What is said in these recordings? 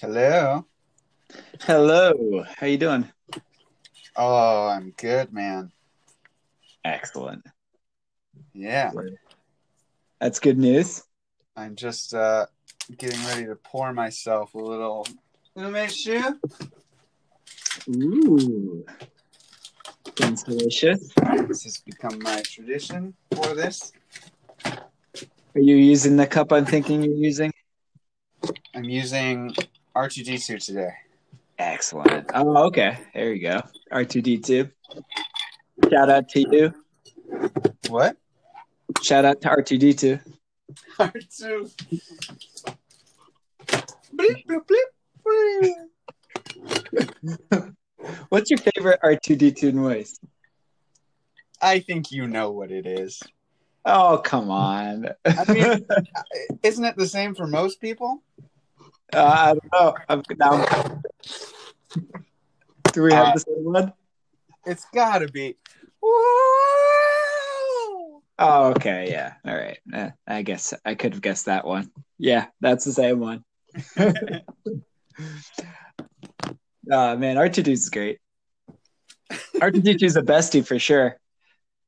Hello. Hello. How you doing? Oh, I'm good, man. Excellent. Yeah, That's good news. I'm just uh, getting ready to pour myself a little umeshu. Ooh. Sounds delicious. This has become my tradition for this. Are you using the cup I'm thinking you're using? I'm using R2D2 today. Excellent. Oh, okay. There you go. R2D2. Shout out to you. What? Shout out to R2D2. R2. Bleep, bleep, bleep, bleep. What's your favorite R2D2 noise? I think you know what it is. Oh, come on. I mean, isn't it the same for most people? Uh, I don't know. I'm, now I'm- Do we have Uh, the same one? It's gotta be. Oh, okay. Yeah. All right. Eh, I guess I could have guessed that one. Yeah, that's the same one. Oh man, R2D2 is great. R2D2 is a bestie for sure.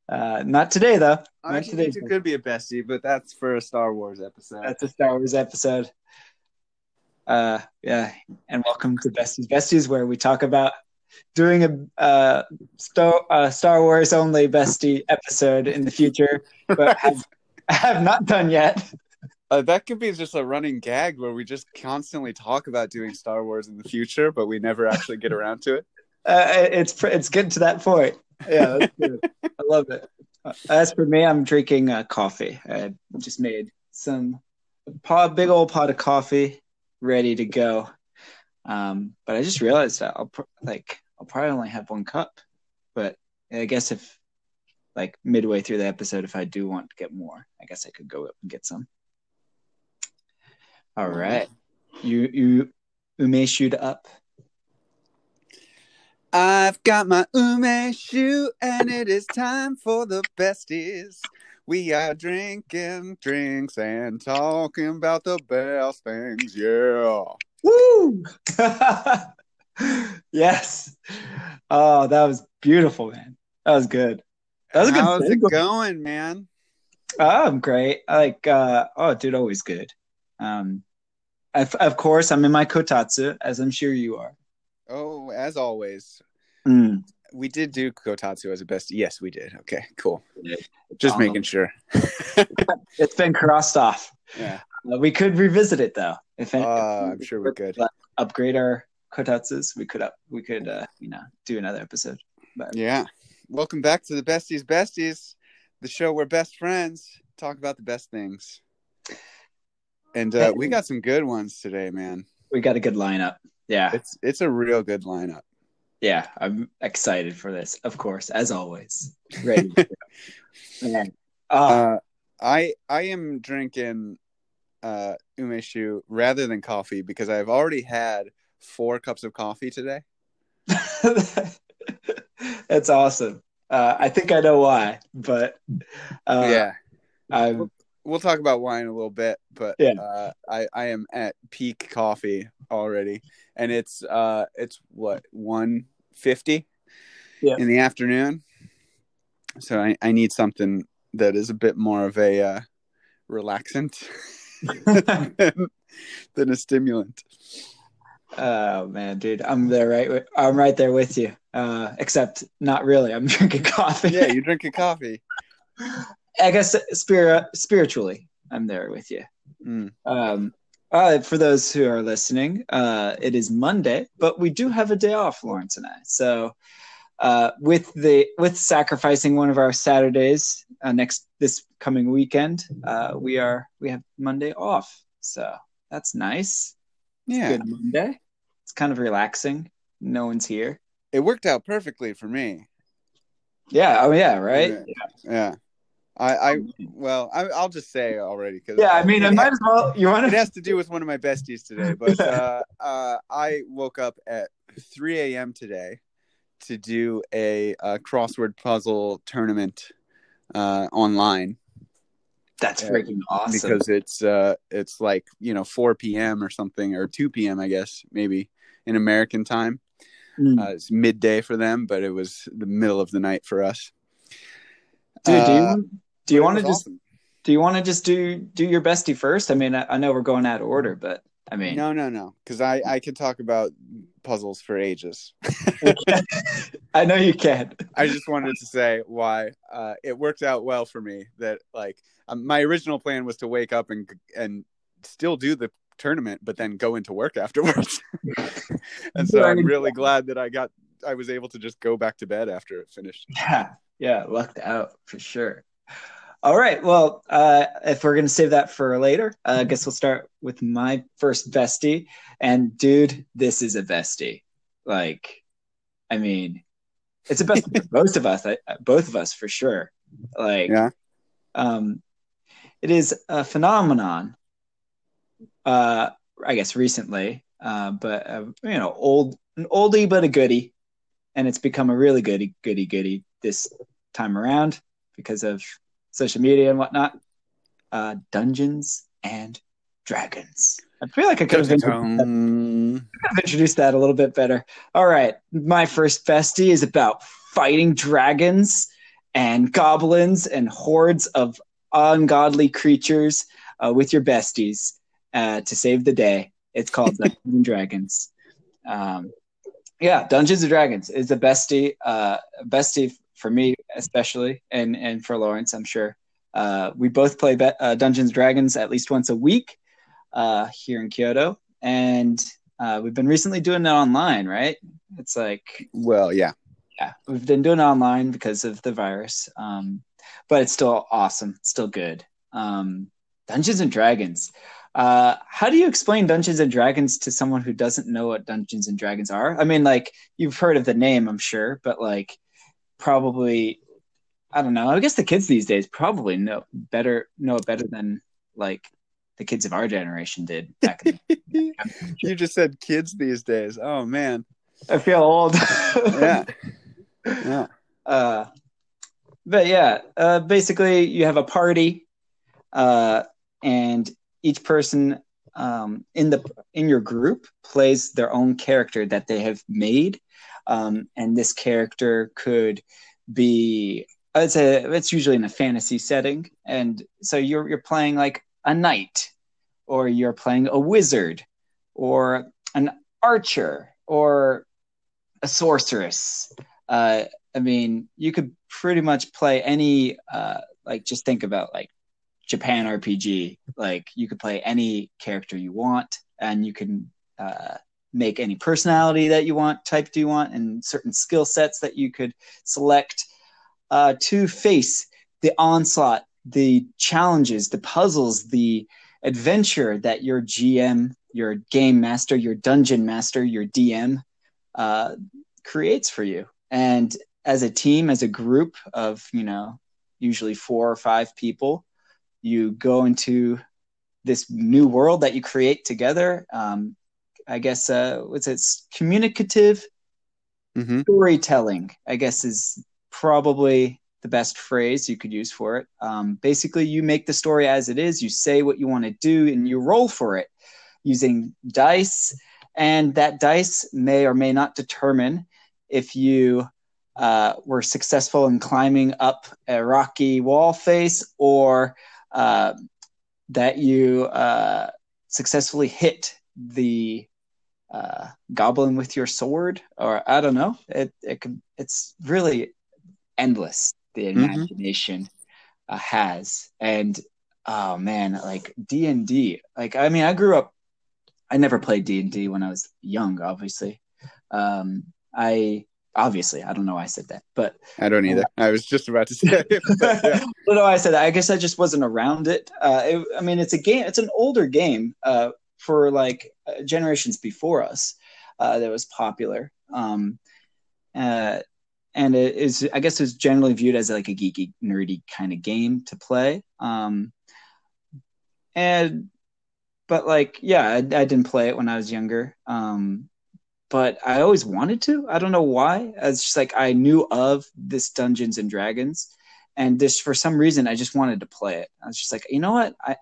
Uh, not today though. Not today. R2D2 could be a bestie, but that's for a Star Wars episode. That's a Star Wars episode. Uh, yeah, and welcome to Besties Besties, where we talk about doing a uh, Star uh, Star Wars only bestie episode in the future, but have, have not done yet. Uh, that could be just a running gag where we just constantly talk about doing Star Wars in the future, but we never actually get around to it. Uh, it's pr- it's getting to that point. Yeah, that's good. I love it. Uh, As for me, I'm drinking uh, coffee. I just made some pot, big old pot of coffee, ready to go. Um, but I just realized that I'll pr- like I'll probably only have one cup. But I guess if like midway through the episode, if I do want to get more, I guess I could go up and get some. All right, you you umeshued up. I've got my umeshu, and it is time for the besties. We are drinking drinks and talking about the best things. Yeah. Woo! yes. Oh, that was beautiful, man. That was good. That was a good How's it going, man? Oh, I'm great. I like uh oh dude, always good. Um of, of course I'm in my kotatsu, as I'm sure you are. Oh, as always, Mm. We did do Kotatsu as a bestie. Yes, we did. Okay, cool. Just Um, making sure. It's been crossed off. Yeah. Uh, we could revisit it though. If, Uh, if I'm sure we could. upgrade our kotatsus, we could up we could uh you know do another episode. But Yeah. Welcome back to the Besties Besties, the show where best friends talk about the best things. And uh, we got some good ones today, man. We got a good lineup. Yeah. It's it's a real good lineup. Yeah, I'm excited for this, of course, as always. Ready. Man. Uh, Uh, I I am drinking uh, umeshu rather than coffee because I've already had four cups of coffee today. that's awesome. Uh, I think I know why, but uh, yeah, I'm we'll talk about wine a little bit, but Yeah. uh, I I am at peak coffee already, and it's uh it's what one fifty Yeah. in the afternoon. So I, I need something that is a bit more of a uh, relaxant than, than a stimulant. oh man, dude, I'm there right. I'm right there with you. Uh, except not really. I'm drinking coffee. Yeah, you're drinking coffee. I guess spirit spiritually, I'm there with you. Mm. Um, uh, for those who are listening, uh, it is Monday, but we do have a day off, Lawrence and I. So, uh, with the with sacrificing one of our Saturdays uh, next this coming weekend, uh, we are we have Monday off. So that's nice. Yeah, Good Monday. It's kind of relaxing. No one's here. it worked out perfectly for me. Yeah. Oh yeah. Right. Yeah. Yeah. I, I well, I, I'll just say already because Yeah. I mean, I might as well. You want it has to do with one of my besties today, but uh, uh, I woke up at 3 a.m. today to do a, uh crossword puzzle tournament uh, online, That's Yeah, freaking awesome. because it's uh it's like you know 4 p.m. or something or 2 p.m. I guess maybe in American time. Mm. Uh, it's midday for them, but it was the middle of the night for us. Dude, do you Uh, do you want to just awesome. do you want to just do do your bestie first? I mean, I, I know we're going out of order, but I mean, No, no, no, because I I could talk about puzzles for ages. I know you can. I just wanted to say why uh, it worked out well for me. That like um, my original plan was to wake up and and still do the tournament, but then go into work afterwards. and so I'm really glad that I got I was able to just go back to bed after it finished. Yeah, yeah, lucked out for sure. All right, well, uh, if we're gonna save that for later, uh, I guess we'll start with my first bestie. And dude, this is a bestie. Like, I mean, it's a bestie for most of us, I, both of us for sure. Like, Yeah. um, it is a phenomenon. Uh, I guess recently, uh, but uh, you know, old, an oldie but a goodie, and it's become a really goody, goody, goody this time around because of social media and whatnot. Uh, Dungeons and Dragons. I feel like I could have, introduced that, could have introduced that a little bit better. All right, my first bestie is about fighting dragons and goblins and hordes of ungodly creatures uh, with your besties uh, to save the day. It's called Dungeons and Dragons. Um, yeah, Dungeons and Dragons is a bestie, uh, bestie for me especially, and and for Lawrence, I'm sure. Uh, we both play be- uh, Dungeons and Dragons at least once a week uh, here in Kyoto, and uh, we've been recently doing it online. Right? It's like Well, yeah. yeah, we've been doing it online because of the virus, um, but it's still awesome. It's still good. Um, Dungeons and Dragons. Uh, how do you explain Dungeons and Dragons to someone who doesn't know what Dungeons and Dragons are? I mean, like you've heard of the name, I'm sure, but like probably, I don't know. I guess the kids these days probably know better, know it better than like the kids of our generation did back. In you just said kids these days. Oh man. I feel old. Yeah. Yeah. uh, but yeah, uh, basically you have a party, uh, and each person um, in the in your group plays their own character that they have made, um, and this character could be it's a it's usually in a fantasy setting, and so you're you're playing like a knight, or you're playing a wizard, or an archer, or a sorceress. Uh, I mean, you could pretty much play any uh, like just think about like Japan RPG. Like you could play any character you want, and you can uh, make any personality that you want, type do you want, and certain skill sets that you could select uh, to face the onslaught, the challenges, the puzzles, the adventure that your GM, your game master, your dungeon master, your DM uh, creates for you. And as a team, as a group of, you know, usually four or five people, you go into this new world that you create together. Um, I guess, uh, what's it? It's communicative hmm storytelling, I guess, is probably the best phrase you could use for it. Um, basically, you make the story as it is, you say what you want to do, and you roll for it using dice. And that dice may or may not determine if you uh, were successful in climbing up a rocky wall face or uh, that you uh, successfully hit the uh, goblin with your sword, or I don't know. It it could. It's really endless. The Mhm. imagination uh, has, and oh man, like D and D. Like I mean, I grew up. I never played D and D when I was young. Obviously, um, I obviously I don't know why I said that, but I don't either. I was just about to say. it, but yeah. no, I said that. I guess I just wasn't around it. Uh, it. I mean, it's a game. It's an older game uh, for like uh, generations before us uh, that was popular. Um, uh, and it is, I guess, is generally viewed as like a geeky, nerdy kind of game to play. Um, and but like, yeah, I, I didn't play it when I was younger. Um, but I always wanted to. I don't know why. It's just like I knew of this Dungeons and Dragons and just for some reason, I just wanted to play it. I was just like, you know what, I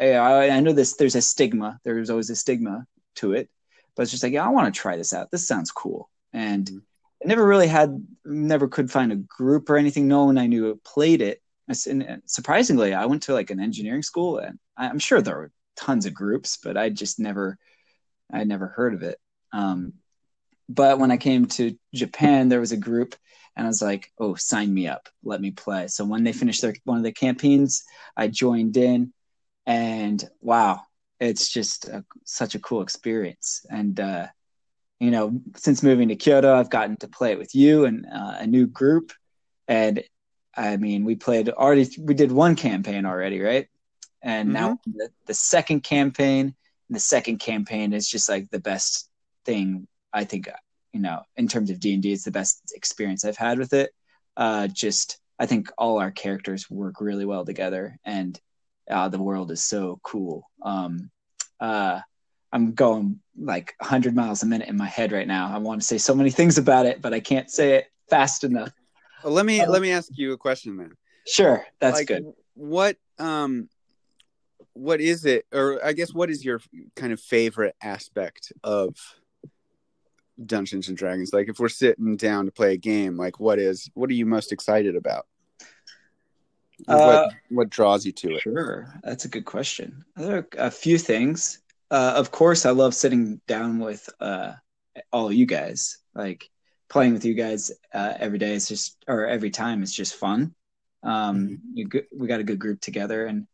I, I know this. There's a stigma. There's always a stigma to it, but it's just like, yeah, I want to try this out. This sounds cool, and. Mm-hmm. I never really had, never could find a group or anything. No one I knew played it. And surprisingly, I went to like an engineering school, and I'm sure there were tons of groups, but I just never, I never heard of it. Um, but when I came to Japan, there was a group, and I was like, "Oh, sign me up, let me play." So when they finished their one of the campaigns, I joined in, and wow, it's just a, such a cool experience. And uh, you know, since moving to Kyoto, I've gotten to play it with you and uh, a new group, and I mean, we played already. We did one campaign already, right? And mm-hmm. now the, the second campaign. The second campaign is just like the best thing I think. You know, in terms of D and D, it's the best experience I've had with it. Uh, just I think all our characters work really well together, and uh, the world is so cool. Um, uh, I'm going like 100 miles a minute in my head right now. I want to say so many things about it, but I can't say it fast enough. Well, let me let me ask you a question then. Sure, that's like, good. What um what is it or I guess what is your kind of favorite aspect of Dungeons and Dragons? Like if we're sitting down to play a game, like what is what are you most excited about? Uh, what what draws you to it? Sure, that's a good question. There are a few things. Uh, of course, I love sitting down with uh, all you guys. Like playing with you guys uh, every day is just or every time it's just fun. Um, mm-hmm. we got a good group together, and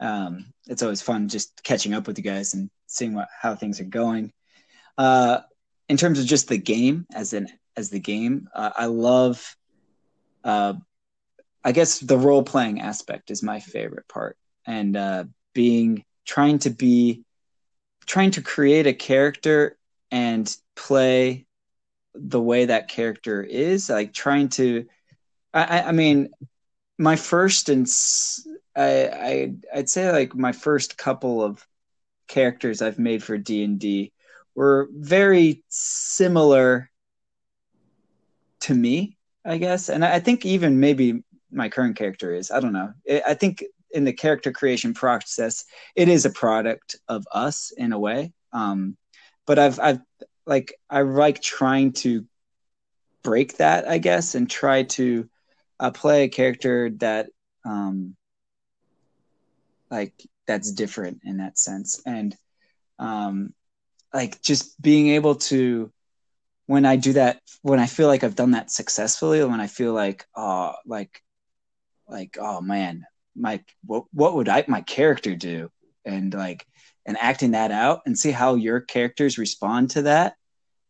um, it's always fun just catching up with you guys and seeing what how things are going. Uh, in terms of just the game as an as the game, uh, I love. Uh, I guess the role playing aspect is my favorite part, and uh, being trying to be trying to create a character and play the way that character is like trying to i i mean my first and I, I i'd say like my first couple of characters i've made for d&d were very similar to me i guess. And i think even maybe my current character is i don't know. I think in the character creation process it is a product of us in a way. Um but i've i've like I like trying to break that, I guess, and try to uh, play a character that um like that's different in that sense. And um like just being able to when I do that when I feel like I've done that successfully when I feel like oh like like oh man my what what would I my character do and like and acting that out and see how your characters respond to that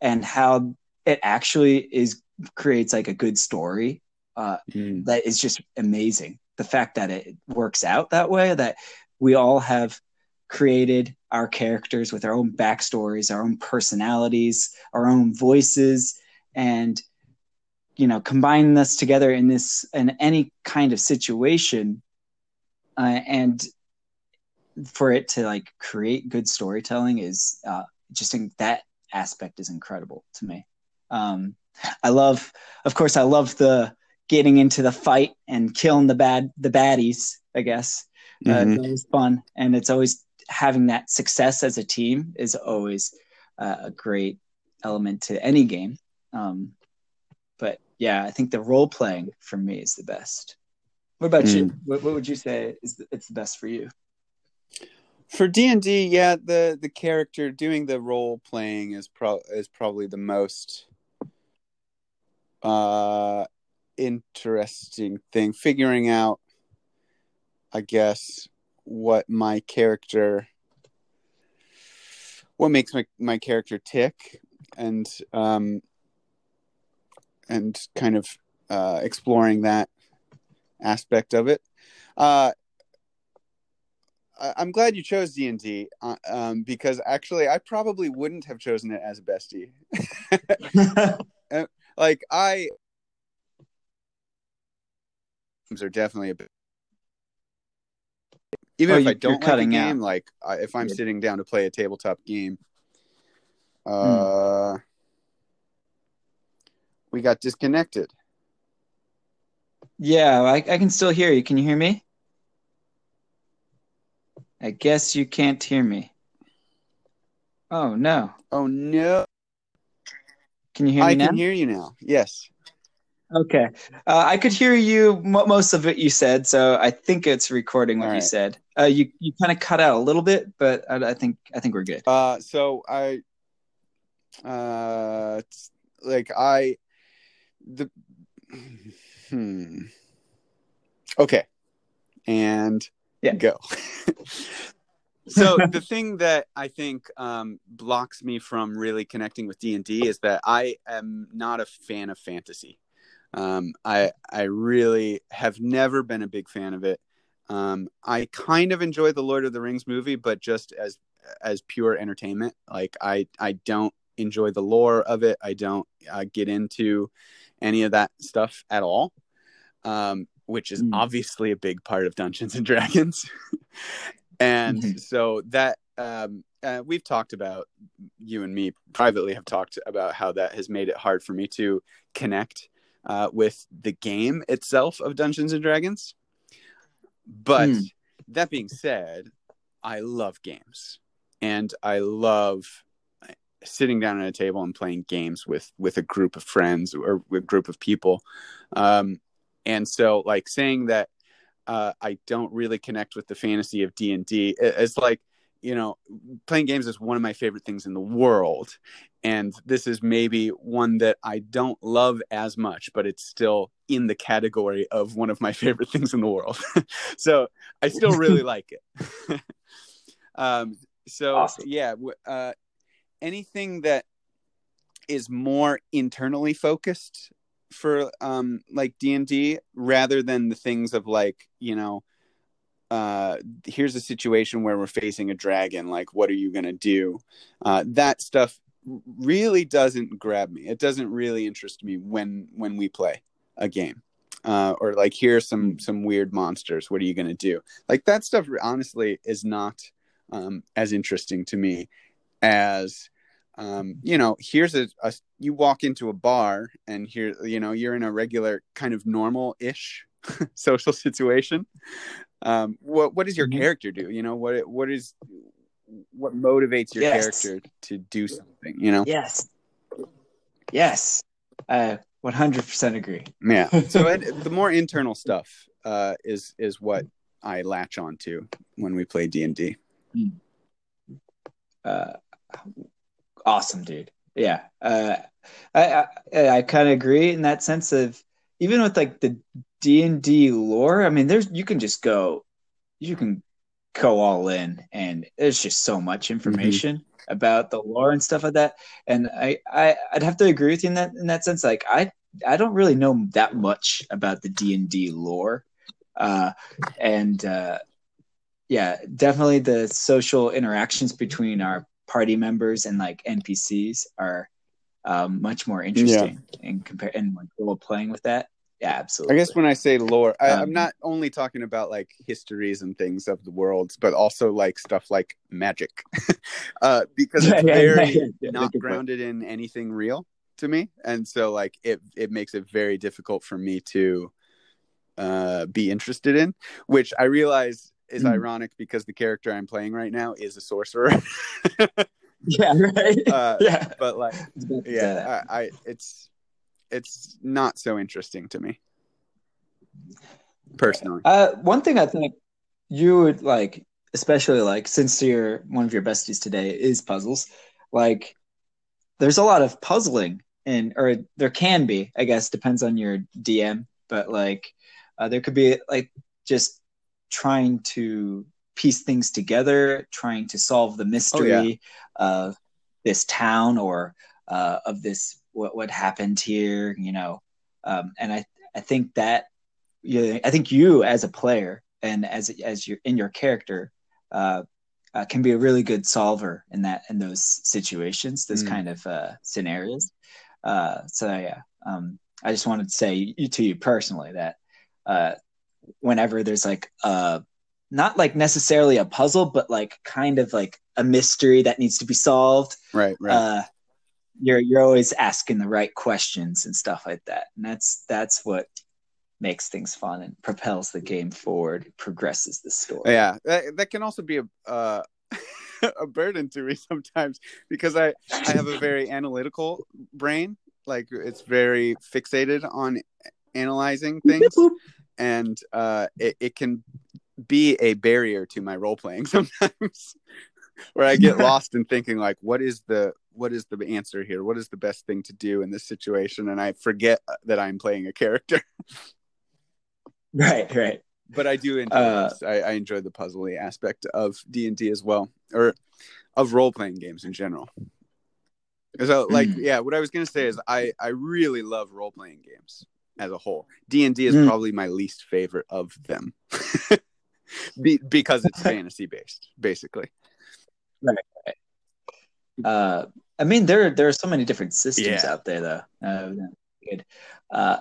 and how it actually is creates like a good story uh, mm. that is just amazing the fact that it works out that way that we all have created our characters with our own backstories our own personalities our own voices and you know combine this together in this in any kind of situation uh, and for it to like create good storytelling is uh, just in, that aspect is incredible to me. Um, I love, of course, I love the getting into the fight and killing the bad the baddies. I guess uh, mm-hmm. uh, it's fun, and it's always having that success as a team is always uh, a great element to any game. Um, but yeah, I think the role playing for me is the best. What about mm. you? What, what, would you say is the, it's the best for you? For D and D, yeah, the the character doing the role playing is pro is probably the most uh interesting thing. Figuring out, I guess, what my character, what makes my my character tick, and um, and kind of uh, exploring that aspect of it. Uh, I'm glad you chose D and D uh, um, because actually I probably wouldn't have chosen it as a bestie. like I are definitely a bit. Even oh, if I don't like a game, out. like I, if I'm yeah. sitting down to play a tabletop game, hmm. uh, hmm. we got disconnected. Yeah, I, I can still hear you. Can you hear me? I guess you can't hear me. Oh no. Oh no. Can you hear me I now? I can hear you now. Yes. Okay. Uh, I could hear you mo most of it you said, so I think it's recording what All you said. Uh, you you kind of cut out a little bit, but I, I think I think we're good. Uh, so I, uh, like I, the, hmm. Okay, and Yeah. go. so the thing that I think um, blocks me from really connecting with D and D is that I am not a fan of fantasy. Um, I I really have never been a big fan of it. Um, I kind of enjoy the Lord of the Rings movie, but just as as pure entertainment. Like I I don't enjoy the lore of it. I don't uh, get into any of that stuff at all. Um, which is Mm. obviously a big part of Dungeons and Dragons. and Mhm. so that um, uh, we've talked about you and me privately have talked about how that has made it hard for me to connect uh, with the game itself of Dungeons and Dragons. But Mm. that being said, I love games and I love sitting down at a table and playing games with with a group of friends or a group of people. Um, and so, like saying that uh, I don't really connect with the fantasy of D and D, it's like you know, playing games is one of my favorite things in the world. And this is maybe one that I don't love as much, but it's still in the category of one of my favorite things in the world. so I still really like it. um, so Awesome. yeah, uh, anything that is more internally focused for um like D&D rather than the things of like, you know, uh here's a situation where we're facing a dragon like what are you going to do? Uh that stuff really doesn't grab me. It doesn't really interest me when when we play a game. Uh or like here's some some weird monsters. What are you going to do? Like that stuff honestly is not um as interesting to me as um you know here's a, a you walk into a bar and here you know you're in a regular kind of normal ish social situation um what what does your Mhm. character do you know what what is what motivates your Yes. character to do something you know Yes. Yes. I 100% agree. yeah so it, the more internal stuff uh is is what i latch on to when we play d&d Uh, awesome, dude. Yeah. Uh, I I, I kind of agree in that sense of even with like the D and D lore. I mean, there's you can just go, you can go all in, and there's just so much information about the lore and stuff like that. And I, I I'd have to agree with you in that in that sense. Like I I don't really know that much about the D and D lore, uh, and uh, yeah, definitely the social interactions between our party members and like NPCs are um, much more interesting in compare and like role playing with that. Yeah, absolutely. I guess when I say lore, I, I'm Um, not only talking about like histories and things of the worlds, but also like stuff like magic, uh, because it's Yeah, yeah, very yeah, yeah, not good point. grounded in anything real to me, and so like it it makes it very difficult for me to uh, be interested in, which I realize is Mm. ironic because the character I'm playing right now is a sorcerer. yeah, right. uh, yeah, but like, I was about to say that. yeah, I, I it's it's not so interesting to me personally. Uh, one thing I think you would like, especially like since you're one of your besties today is puzzles. Like, there's a lot of puzzling, and or there can be, I guess, depends on your DM. But like, uh, there could be like just trying to piece things together, trying to solve the mystery of this town or uh, of this what what happened here, you know. Um, and I I think that yeah, I think you as a player and as as your in your character uh, uh, can be a really good solver in that in those situations, those Mm. kind of uh, scenarios. Uh, so yeah, um, I just wanted to say you, to you personally that uh, whenever there's like a not like necessarily a puzzle, but like kind of like a mystery that needs to be solved, Right, right. uh, you're you're always asking the right questions and stuff like that, and that's that's what makes things fun and propels the game forward, progresses the story. Yeah, that, that can also be a uh, a burden to me sometimes because I I have a very analytical brain. Like it's very fixated on analyzing things, and uh, it, it can be a barrier to my role playing sometimes, where I get lost in thinking like, what is the what is the answer here? What is the best thing to do in this situation? And I forget that I'm playing a character. right, right. But I do enjoy Uh. I, I enjoy the puzzly aspect of D and D as well, or of role playing games in general. So, like, Mm. yeah, what I was gonna say is I I really love role playing games as a whole. D and D is Mm. probably my least favorite of them, Be- because it's fantasy based, basically. Uh, I mean, there there are so many different systems Yeah. out there, though. Uh, good. Uh,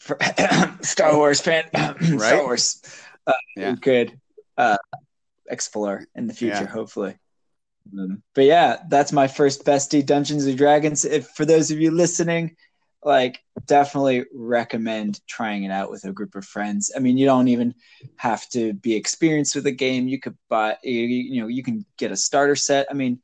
for Star Wars fan, Right? Star Wars. Uh, Yeah. Good. Uh, explore in the future, Yeah. hopefully. Um, but yeah, that's my first bestie, Dungeons and Dragons. If for those of you listening, like definitely recommend trying it out with a group of friends. I mean, you don't even have to be experienced with the game. You could buy, you, you know, you can get a starter set. I mean,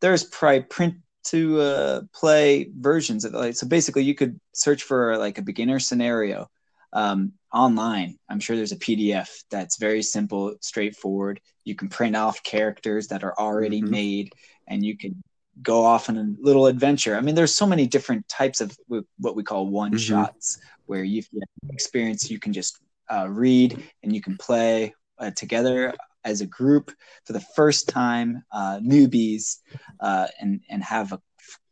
there's probably print to uh, play versions of it. Like, so basically, you could search for like a beginner scenario um, online. I'm sure there's a PDF that's very simple, straightforward. You can print off characters that are already Mhm. made, and you can go off on a little adventure. I mean, there's so many different types of what we call one shots, where you get experience. You can just uh, read and you can play uh, together as a group for the first time, uh, newbies, uh, and and have a,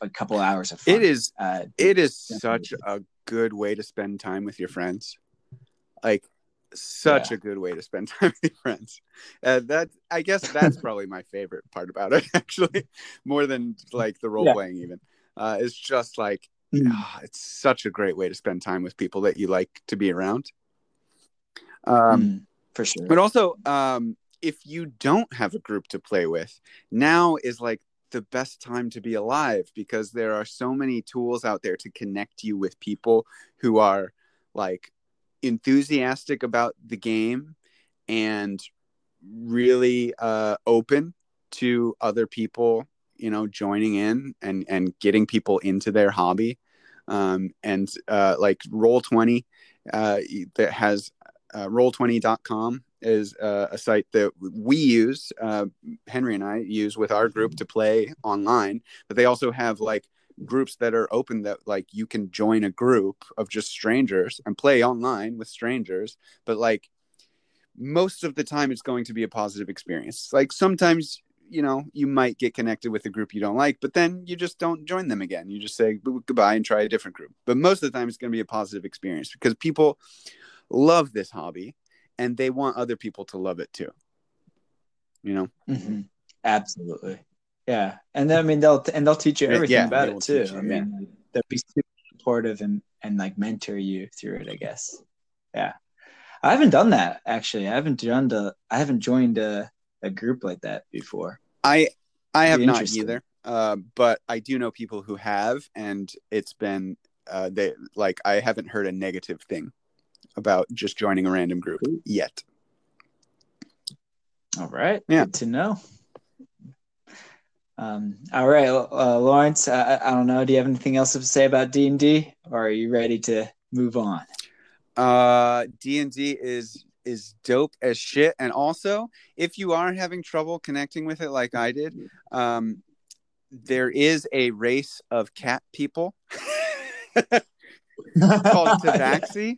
a couple hours of fun. It is Uh, it is such a good way to spend time with your friends like such Yeah. a good way to spend time with your friends uh, that i guess that's probably my favorite part about it actually more than like the role Yeah. playing even uh, it's just like Mm. ah, it's such a great way to spend time with people that you like to be around um, Mm, for sure. but also um, if you don't have a group to play with now is like the best time to be alive because there are so many tools out there to connect you with people who are like enthusiastic about the game and really uh, open to other people you know joining in and and getting people into their hobby. Um, and uh, like roll 20 uh, that has uh, roll20.com is uh, a site that we use uh, henry and i use with our group to play online but they also have like groups that are open that like you can join a group of just strangers and play online with strangers but like most of the time it's going to be a positive experience. Like sometimes you know you might get connected with a group you don't like but then you just don't join them again. You just say goodbye and try a different group. But most of the time it's going to be a positive experience because people love this hobby and they want other people to love it too. You know? Mhm. Absolutely. Yeah. And then, I mean, they'll, and they'll teach you everything yeah, about it too. you, I mean, they'll be super supportive and, and like mentor you through it, I guess. Yeah. I haven't done that actually. I haven't joined a, I haven't joined a, a group like that before. i i have not either uh, but i do know people who have and it's been uh, they like i haven't heard a negative thing about just joining a random group yet All right. Yeah. Good to know. Um, all right, uh, Lawrence. I, I don't know. Do you have anything else to say about D and D, or are you ready to move on? uh d&d is is dope as shit and also if you are having trouble connecting with it like i did um there is a race of cat people called tabaxi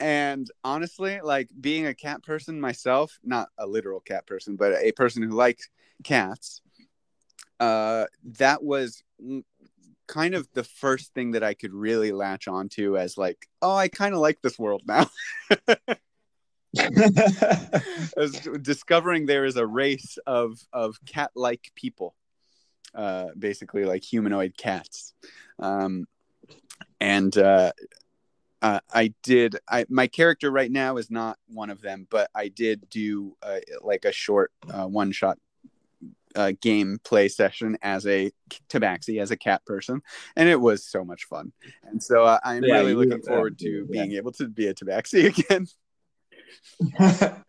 and honestly like being a cat person myself not a literal cat person but a person who likes cats uh that was kind of the first thing that i could really latch onto as like oh i kind of like this world now as discovering there is a race of of cat like people uh basically like humanoid cats um and uh uh, I did. I my character right now is not one of them, but I did do uh, like a short uh, one shot uh, game play session as a tabaxi as a cat person and it was so much fun and so uh, i'm Yeah, really looking uh, forward to yeah. being able to be a tabaxi again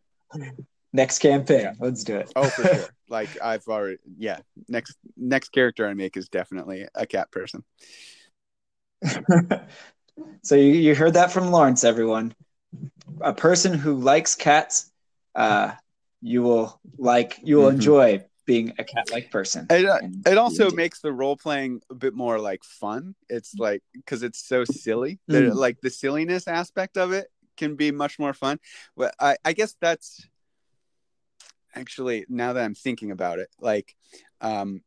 Next campaign, let's do it. oh for sure like i've already yeah next next character i make is definitely a cat person so you, you heard that from Lawrence, everyone. A person who likes cats, uh, you will like you will Mhm. enjoy being a cat-like person. it, uh, it also makes the role playing a bit more like fun it's like because it's so silly that Mm. like the silliness aspect of it can be much more fun well i i guess that's actually now that i'm thinking about it like um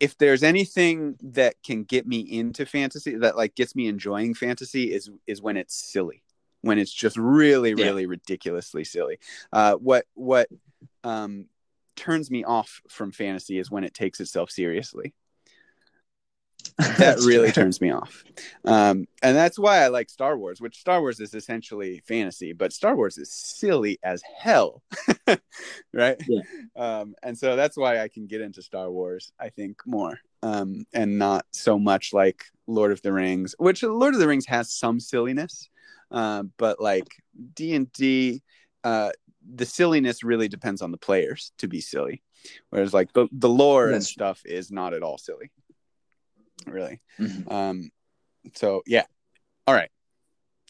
if there's anything that can get me into fantasy that like gets me enjoying fantasy is is when it's silly when it's just really Yeah. really ridiculously silly uh what what um turns me off from fantasy is when it takes itself seriously. That really turns me off. Um and that's why i like star wars which star wars is essentially fantasy but star wars is silly as hell. Right? Yeah. um and so that's why i can get into star wars i think more. Um and not so much like lord of the rings which lord of the rings has some silliness uh, but like d&d uh the silliness really depends on the players to be silly whereas like the, the lore and stuff is not at all silly really Mhm. um so yeah all right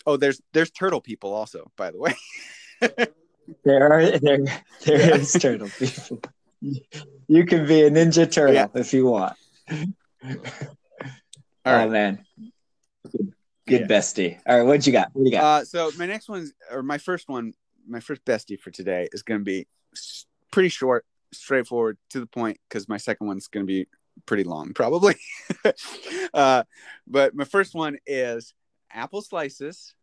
oh there's there's turtle people also by the way There are there there Yeah. is turtle people. You can be a ninja turtle Yeah. if you want. all oh man, good, good Yeah. bestie. All right, what you got? What you got? uh so my next one's or my first one my first bestie for today is going to be pretty short straightforward to the point because my second one's going to be pretty long probably uh but my first one is apple slices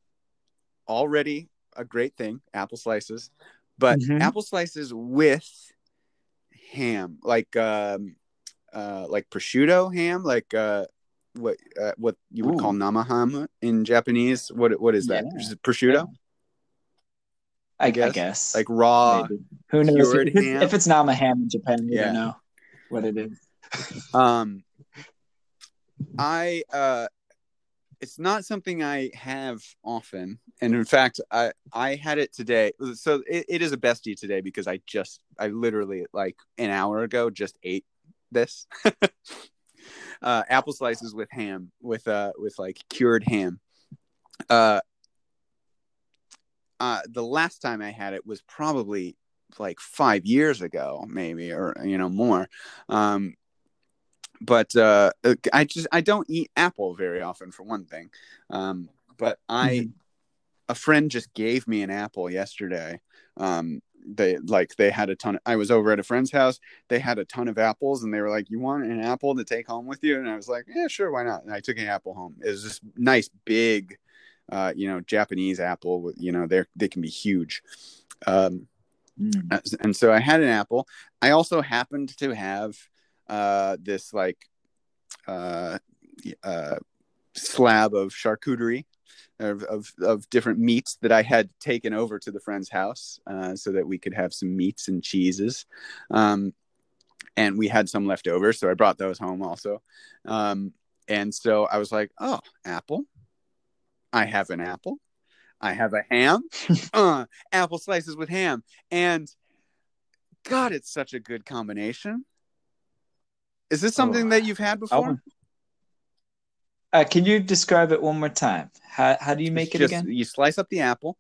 already a great thing apple slices but Mhm. apple slices with ham like um uh like prosciutto ham like uh what uh, what you would Ooh. call namaham in japanese what what is that Yeah. Is it prosciutto I, I guess, guess. like raw Maybe. Who knows? cured If it's, not if Nama ham in Japan, we Yeah. don't know what it is. um i uh it's not something i have often and in fact i i had it today so it, it is a bestie today because i just i literally like an hour ago just ate this uh apple slices with ham with uh with like cured ham uh uh the last time i had it was probably like five years ago maybe or you know more. Um but uh i just i don't eat apple very often for one thing. Um but i Mhm. a friend just gave me an apple yesterday. Um they like they had a ton of, i was over at a friend's house. They had a ton of apples and they were like you want an apple to take home with you? And i was like yeah sure why not? And i took an apple home. It was this nice big uh you know japanese apple you know they're they can be huge um Mm. and so I had an apple. I also happened to have uh, this like uh, uh, slab of charcuterie of, of of different meats that I had taken over to the friend's house uh, so that we could have some meats and cheeses. Um, and we had some left over, so I brought those home also. Um, and so I was like, "Oh, apple! I have an apple. I have a ham. uh, apple slices with ham." And God, it's such a good combination. Is this something Oh. that you've had before? Uh, can you describe it one more time? How how do you make it Just- again? You slice up the apple.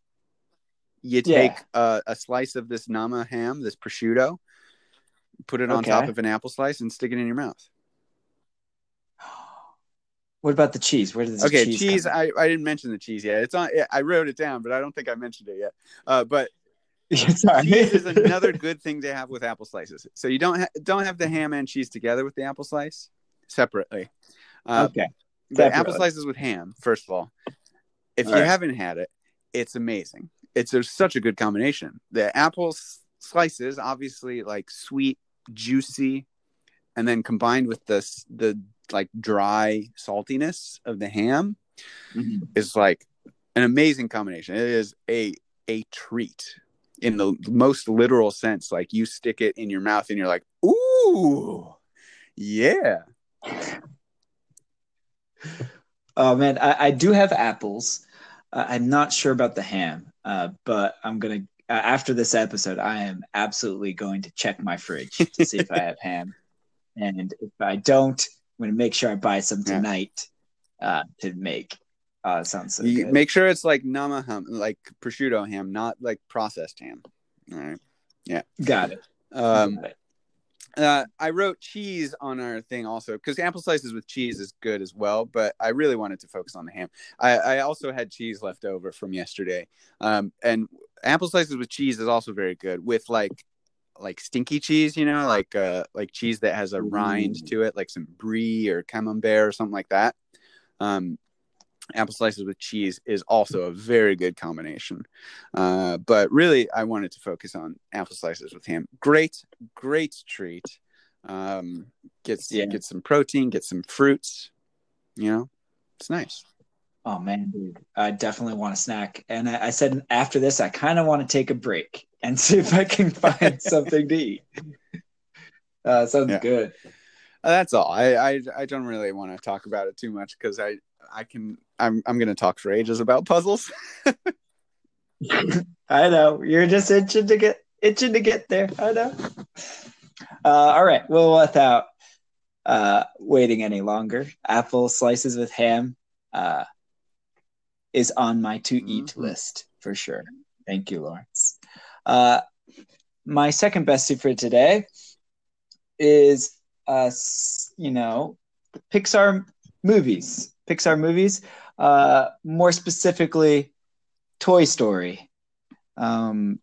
You Yeah. take uh, a slice of this nama ham, this prosciutto, put it on Okay. top of an apple slice, and stick it in your mouth. What about the cheese? Where does the okay, cheese? cheese. I, I didn't mention the cheese yet. It's on. I wrote it down, but I don't think I mentioned it yet. Uh, but? Sorry. cheese is another good thing to have with apple slices. So you don't ha- don't have the ham and cheese together with the apple slice separately. Uh, okay. but apple slices with ham, first of all, if All you right. haven't had it, it's amazing. It's such a good combination. The apple slices, obviously, like sweet, juicy, and then combined with the the like dry saltiness of the ham Mhm. is like an amazing combination. It is a a treat. in the most literal sense. Like you stick it in your mouth and you're like, ooh, yeah. Oh man, I, I do have apples. Uh, I'm not sure about the ham, uh, but I'm gonna uh, after this episode, I am absolutely going to check my fridge to see if I have ham, and if I don't, I'm gonna make sure I buy some Yeah. tonight uh, to make. Uh, sounds so You good. make sure it's like nama ham, like prosciutto ham, not like processed ham. All right. Yeah. Got it. Um, Got it. uh, I wrote cheese on our thing also because apple slices with cheese is good as well. But I really wanted to focus on the ham. I, I also had cheese left over from yesterday, um, and apple slices with cheese is also very good with like like stinky cheese. You know, like uh, like cheese that has a rind Ooh. to it, like some brie or camembert or something like that. Um, apple slices with cheese is also a very good combination. Uh, but really, I wanted to focus on apple slices with ham. Great, great treat. Um, gets Yeah. get some protein, get some fruits. You know, it's nice. Oh man, dude, I definitely want a snack. And I, I said after this, I kind of want to take a break and see if I can find something to eat. Uh, sounds Yeah. good. Uh, that's all. I, I I don't really want to talk about it too much because I I can I'm I'm gonna talk for ages about puzzles. I know you're just itching to get itching to get there. I know. Uh, all right. Well, without uh, waiting any longer, apple slices with ham uh, is on my to eat Mhm. list for sure. Thank you, Lawrence. Uh, my second bestie for today is uh, you know Pixar movies. Pixar movies. Uh, more specifically, Toy Story. Um,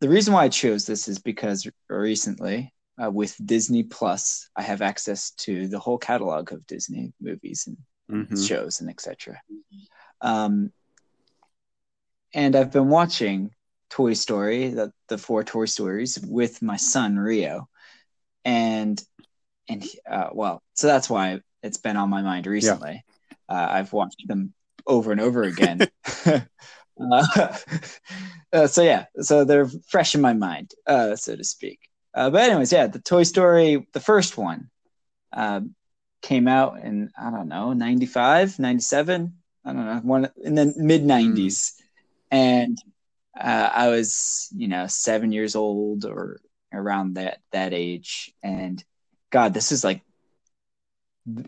the reason why I chose this is because recently, uh, with Disney Plus, I have access to the whole catalog of Disney movies and Mhm. shows and etc. Um, and I've been watching Toy Story, the, the four Toy Stories, with my son Rio, and and uh, well, so that's why it's been on my mind recently. Uh, I've watched them over and over again. uh, uh, so yeah, so they're fresh in my mind, uh, so to speak. Uh, but anyways, yeah, the Toy Story, the first one, um, came out in I don't know 95, 97, I don't know, one in the mid 90s, and uh, I was you know seven years old or around that that age, and God, this is like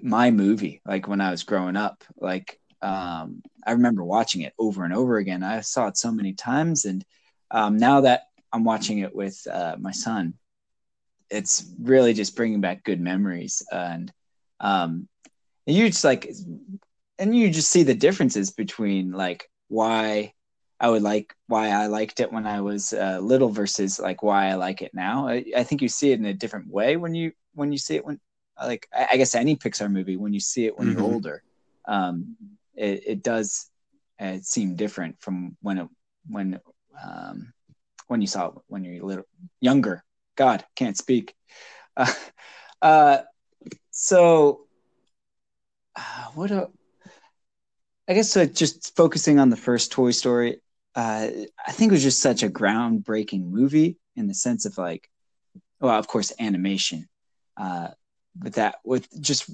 my movie. Like when I was growing up, like um, I remember watching it over and over again. I saw it so many times, and um, now that I'm watching it with uh, my son, it's really just bringing back good memories. And um, and you just like, and you just see the differences between like why I would like why I liked it when I was uh, little versus like why I like it now. I, I think you see it in a different way when you when you see it when like I, I guess any Pixar movie when you see it when Mhm. you're older, um, it, it does uh, seem different from when it when um, when you saw it when you're little younger. God can't speak. Uh, uh, so uh, what a I guess uh, just focusing on the first Toy Story, uh, I think it was just such a groundbreaking movie in the sense of like, well, of course, animation, uh, but that with just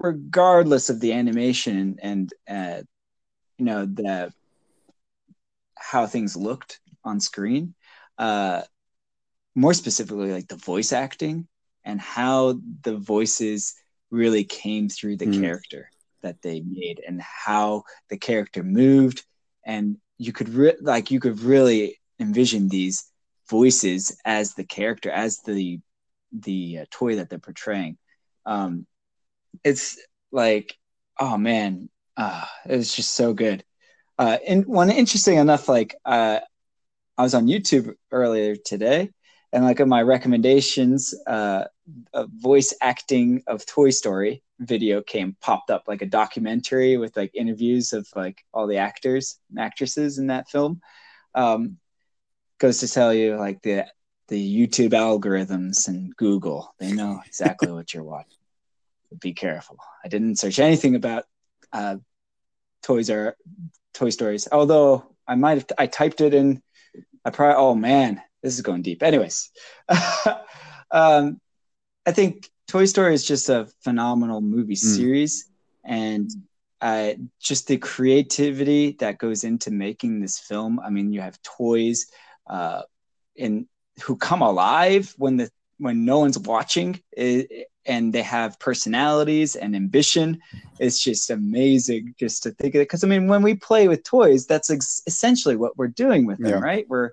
regardless of the animation and, and uh, you know the how things looked on screen, uh, more specifically like the voice acting and how the voices really came through the Mm. character that they made and how the character moved and you could re- like you could really envision these voices as the character as the the uh, toy that they're portraying. Um it's like oh man uh it's just so good. Uh and one interesting enough like uh i was on youtube earlier today and like in my recommendations uh voice acting of toy story video came popped up like a documentary with like interviews of like all the actors and actresses in that film. Um goes to tell you like the the youtube algorithms and google they know exactly what you're watching. Be careful. I didn't search anything about uh toys or toy stories although i might have i typed it in I probably oh man, this is going deep. Anyways, um, I think Toy Story is just a phenomenal movie Mm. series, and uh, just the creativity that goes into making this film. I mean, you have toys, uh, in who come alive when the when no one's watching, eh, and they have personalities and ambition. It's just amazing just to think of it. Because I mean, when we play with toys, that's ex- essentially what we're doing with them, Yeah. right? We're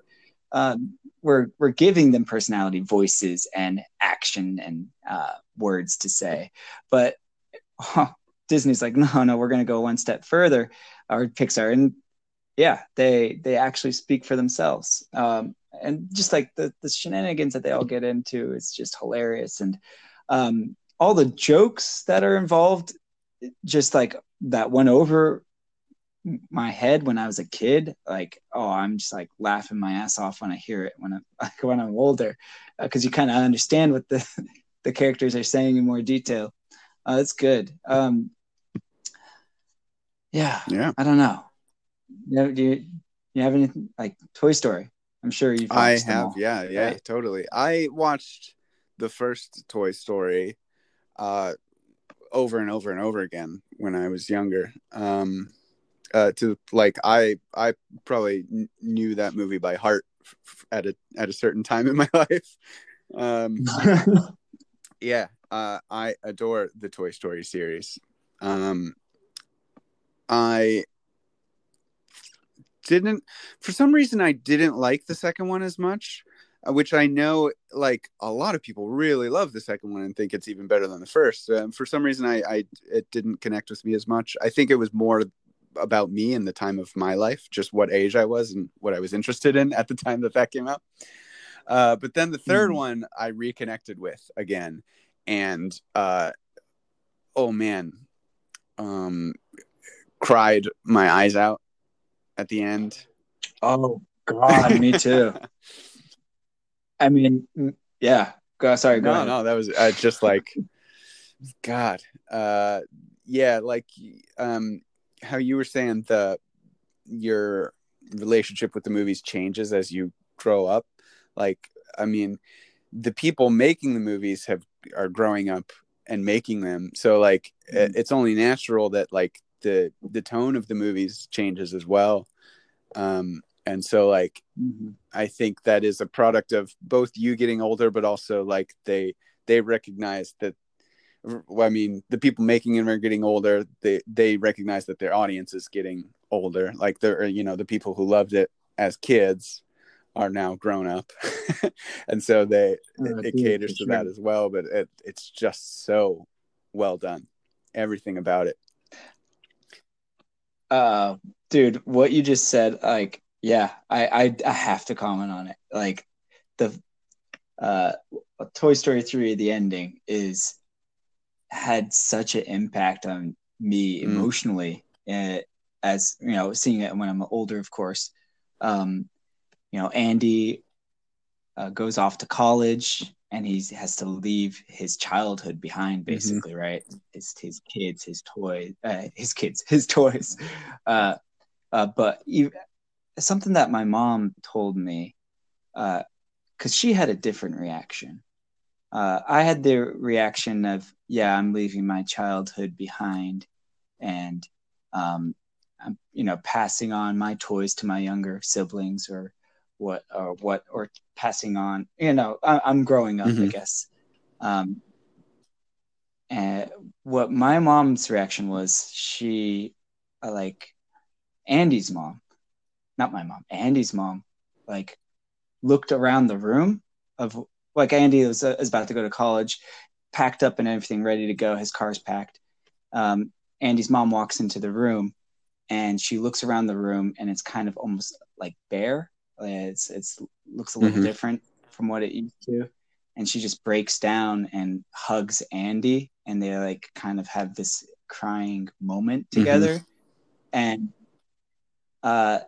um, we're we're giving them personality, voices, and action and uh, words to say. But Disney's like, no, no, we're going to go one step further, or Pixar, and yeah, they they actually speak for themselves. Um, and just like the the shenanigans that they all get into, it's just hilarious, and um, all the jokes that are involved, just like that went over my head when I was a kid. Like, oh, I'm just like laughing my ass off when I hear it when I'm like, when I'm older, because you kind of understand what the the characters are saying in more detail. Uh, it's good. Um, yeah, Yeah. I don't know. You know, do you you have anything like Toy Story? I'm sure you've. I have, all. yeah, yeah, right? totally. I watched the first Toy Story uh, over and over and over again when I was younger. Um, uh, to like, I I probably kn- knew that movie by heart at a at a certain time in my life. Um, yeah, uh, I adore the Toy Story series. Um, I didn't, for some reason, I didn't like the second one as much, uh, which I know like a lot of people really love the second one and think it's even better than the first. Um, for some reason, I, I it didn't connect with me as much. I think it was more about me and the time of my life, just what age I was and what I was interested in at the time that that came out. Uh, but then the third Mhm. one I reconnected with again, and uh, oh man, um, cried my eyes out at the end. oh God, me too. I mean, mm, yeah. Go, sorry, go no, ahead. no, that was uh, just like, God, uh, yeah, like um, how you were saying the your relationship with the movies changes as you grow up. Like, I mean, the people making the movies have are growing up and making them, so like it- it's only natural that like the the tone of the movies changes as well. Um, and so like Mhm. I think that is a product of both you getting older, but also like they they recognize that. I mean, the people making it are getting older. They they recognize that their audience is getting older. Like they're you know the people who loved it as kids are now grown up, and so they Uh, it, it caters to that as well. But it, it's just so well done. Everything about it. Uh, dude, what you just said, like, yeah, I, I, I have to comment on it. Like, the uh, Toy Story three, the ending is had such an impact on me Mm. emotionally. Uh, as you know, seeing it when I'm older, of course. Um, you know, Andy uh, goes off to college and he has to leave his childhood behind, basically, right? His his kids, his toys, uh, his kids, his toys. Uh, uh, but you, something that my mom told me, uh, because she had a different reaction. Uh, I had the reaction of, yeah, I'm leaving my childhood behind, and um, I'm, you know, passing on my toys to my younger siblings, or what, or what, or passing on. You know, I, I'm growing up, I Mhm. guess. Um, and what my mom's reaction was, she, uh, like, Andy's mom, not my mom, Andy's mom, like, looked around the room of like Andy was, uh, is about to go to college, packed up and everything, ready to go. His car's packed. Um, Andy's mom walks into the room, and she looks around the room, and it's kind of almost like bare. It's it's looks a little Mhm. different from what it used to, and she just breaks down and hugs Andy, and they like kind of have this crying moment together, and uh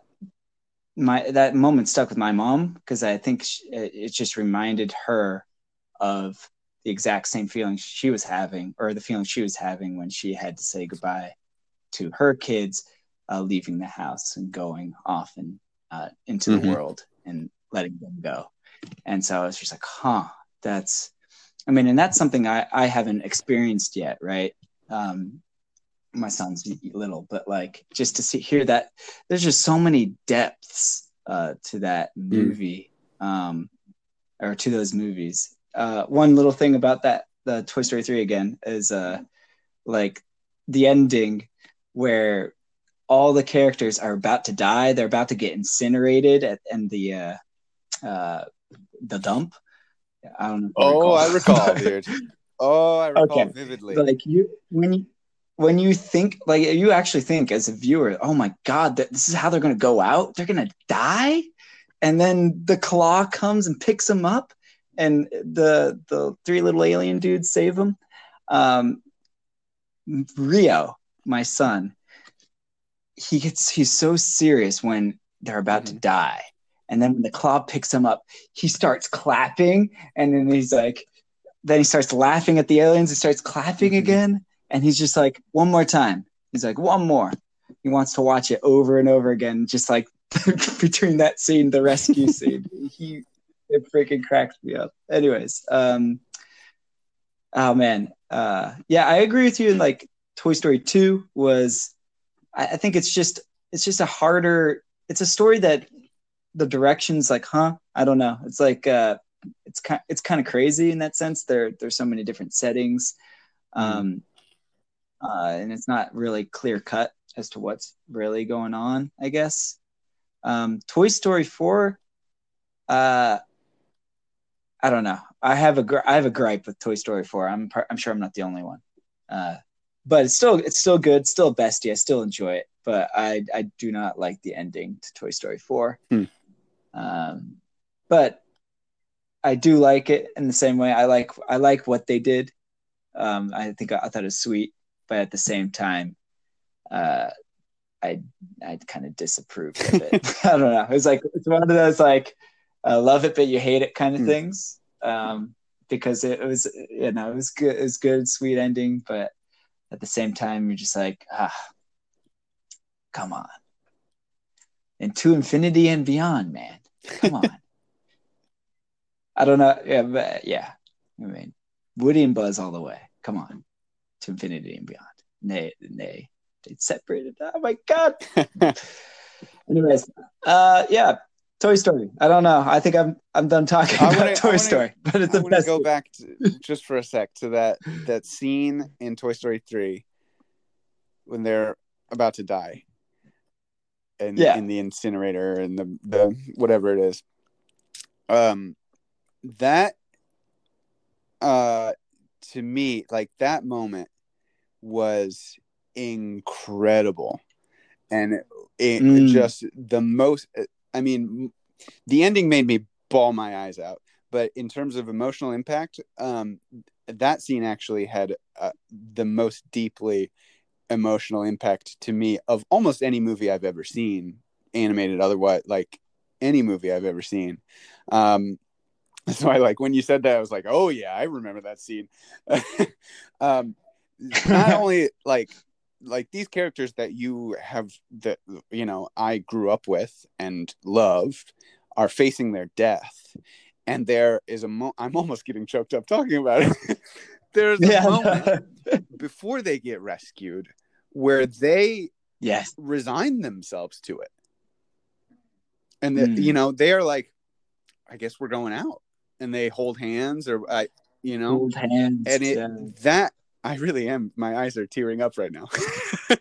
my that moment stuck with my mom because I think sh it just reminded her of the exact same feeling she was having, or the feeling she was having when she had to say goodbye to her kids, uh, leaving the house and going off and uh, into the Mhm. world. And letting them go. And so it's just like, huh, that's, I mean, and that's something I, I haven't experienced yet, right? Um, my son's little, but like just to see, hear that there's just so many depths uh, to that Mm. movie um, or to those movies. Uh, one little thing about that, the Toy Story 3 again, is uh, like the ending where all the characters are about to die. They're about to get incinerated at and the uh, uh, the dump. I don't know. Oh, I recall, dude. Oh, I recall Okay. vividly. like you when you when you think like you actually think as a viewer, oh my god, that this is how they're gonna go out. They're gonna die, and then the claw comes and picks them up, and the the three little alien dudes save them. Um, Rio, my son, he gets he's so serious when they're about to die. And then when the claw picks him up, he starts clapping, and then he's like, then he starts laughing at the aliens. He starts clapping Mhm. again, and he's just like, one more time. He's like, one more. He wants to watch it over and over again, just like between that scene, the rescue scene. He it freaking cracks me up. Anyways, um, oh man, uh, yeah, I agree with you. In like Toy Story Two was, I, I think it's just it's just a harder. It's a story that the direction's like, huh? I don't know. It's like uh, it's kind it's kind of crazy in that sense. There there's so many different settings, um, uh, and it's not really clear cut as to what's really going on. I guess. Um, Toy Story Four. Uh, I don't know. I have a gr- I have a gripe with Toy Story Four. I'm par- I'm sure I'm not the only one. Uh, but it's still it's still good. Still a bestie. I still enjoy it. But I I do not like the ending to Toy Story Four. Hmm. Um, but I do like it in the same way. I like I like what they did. Um, I think I, I thought it was sweet, but at the same time, uh, I I kind of disapproved of it. I don't know. It's like it's one of those like uh, love it but you hate it kind of Hmm. things. Um, because it, was you know it was good, it was good, sweet ending, but at the same time you're just like ah, come on, into infinity and beyond, man. Come on. I don't know. Yeah, but yeah. I mean, Woody and Buzz all the way. Come on, to infinity and beyond. Nay, nay, they separated. Oh my god. Anyways, uh, yeah, Toy Story. I don't know. I think I'm I'm done talking I about wanna- Toy wanna- Story, but it's I the best. go back to, just for a sec to that that scene in Toy Story three when they're about to die, and Yeah. in the incinerator and the the whatever it is. Um, that uh to me like that moment was incredible. And it, Mm. just the most i mean the ending made me bawl my eyes out. But in terms of emotional impact um that scene actually had uh, the most deeply emotional impact to me of almost any movie i've ever seen animated otherwise like any movie i've ever seen. Um so i like when you said that i was like oh yeah i remember that scene. Um not only like like these characters that you have that you know I grew up with and loved are facing their death and there is a mo- I'm almost getting choked up talking about it there's a Yeah. moment before they get rescued where they yes. resign themselves to it and that Mm. you know they are like I guess we're going out and they hold hands or I you know hands. and it yeah. that I really am. My eyes are tearing up right now.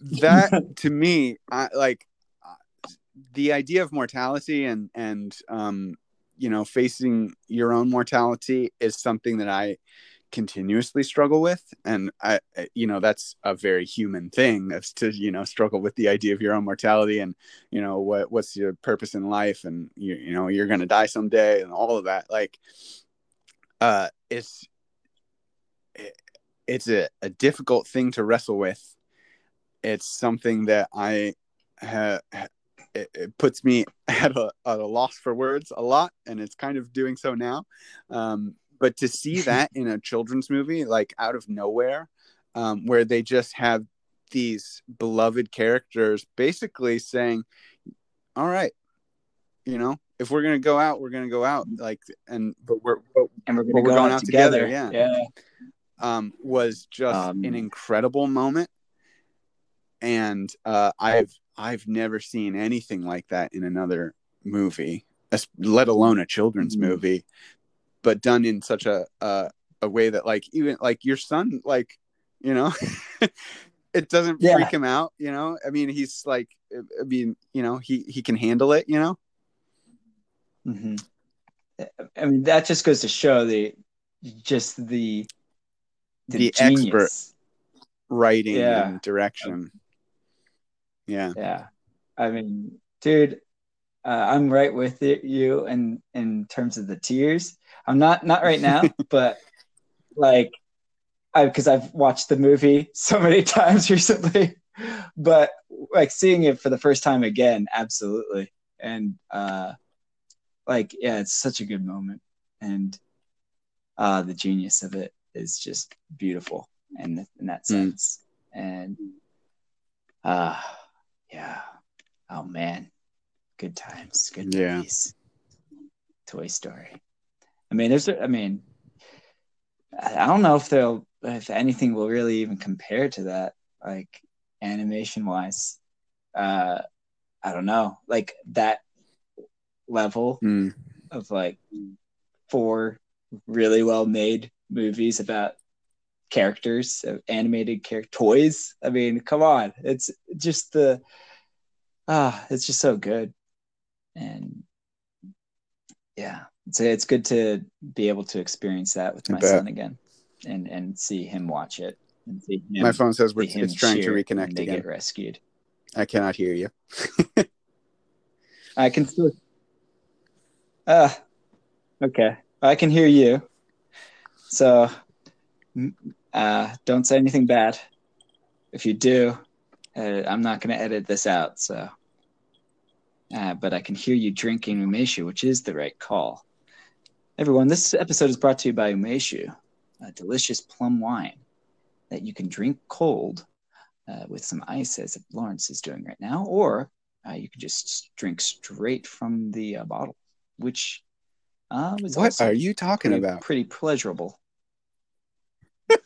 that to me, I like uh, the idea of mortality and and um, you know facing your own mortality is something that I continuously struggle with, and I you know that's a very human thing to you know struggle with the idea of your own mortality and you know what what's your purpose in life and you you know you're gonna die someday and all of that like uh it's it's a, a difficult thing to wrestle with. It's something that I ha, it, it puts me at a, at a loss for words a lot, and it's kind of doing so now. Um, but to see that in a children's movie, like out of nowhere, um, where they just have these beloved characters basically saying, "All right, you know, if we're gonna go out, we're gonna go out. Like, and but we're but, and we're gonna But we're going out out together. together, yeah. Um, was just Um, an incredible moment, and uh, I've I've never seen anything like that in another movie, let alone a children's Mhm. movie, but done in such a a, a way that like even like your son like you know. It doesn't Yeah. freak him out, you know. I mean, he's like, I mean, you know, he he can handle it, you know. hmm I mean, that just goes to show the just the The genius. expert. Writing Yeah. and direction. Yeah. Yeah, I mean, dude, uh, I'm right with it, you in in terms of the tears. I'm not not right now, but like, I because I've watched the movie so many times recently, but like seeing it for the first time again, absolutely, and uh, like yeah, it's such a good moment, and uh, the genius of it is just beautiful in in that Mm. sense, and uh yeah. Oh man. Good times. Good Yeah. movies. Toy Story. I mean, there's I mean I I don't know if they'll if anything will really even compare to that, like animation wise. Uh I don't know. Like that level Mm. of like four really well made movies about characters, uh, animated character toys. I mean, come on, it's just the ah, it's just so good, and yeah, it's it's good to be able to experience that with my son again, and and see him watch it and see him, My phone says we're, it's trying to reconnect they again. get rescued. I cannot hear you. I can still. Ah, okay. I can hear you. So, uh, don't say anything bad. If you do, uh, I'm not going to edit this out. So, uh, but I can hear you drinking umeshu, which is the right call. Everyone, this episode is brought to you by umeshu, a delicious plum wine that you can drink cold uh, with some ice, as Lawrence is doing right now, or uh, you can just drink straight from the uh, bottle, which uh, was What are you talking pretty, about? pretty pleasurable.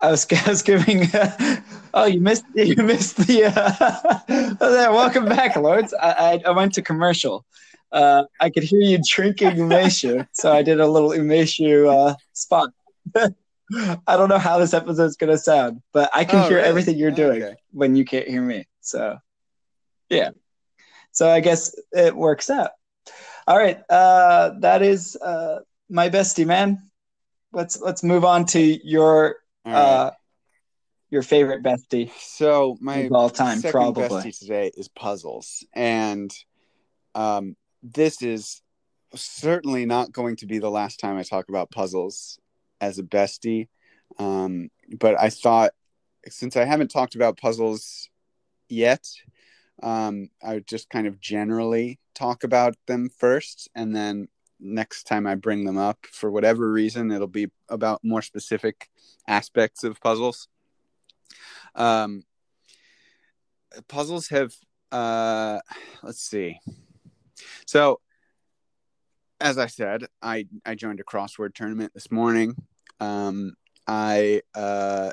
I was, I was giving. oh, you missed you missed the. Uh, oh, there, welcome back, Lords. I, I, I went to commercial. Uh, I could hear you drinking umeshu, so I did a little umeshu uh, spot. I don't know how this episode's gonna sound, but I can Oh, hear really? everything you're doing Okay. when you can't hear me. So, yeah. So I guess it works out. All right, uh, that is uh, my bestie, man. Let's let's move on to your right. uh, your favorite bestie so my all time, probably. bestie today is puzzles, and um, this is certainly not going to be the last time I talk about puzzles as a bestie. Um, but I thought since I haven't talked about puzzles yet, um, I would just kind of generally talk about them first, and then next time I bring them up, for whatever reason, it'll be about more specific aspects of puzzles. Um, puzzles have, uh, let's see. So, as I said, I I joined a crossword tournament this morning. Um, I uh,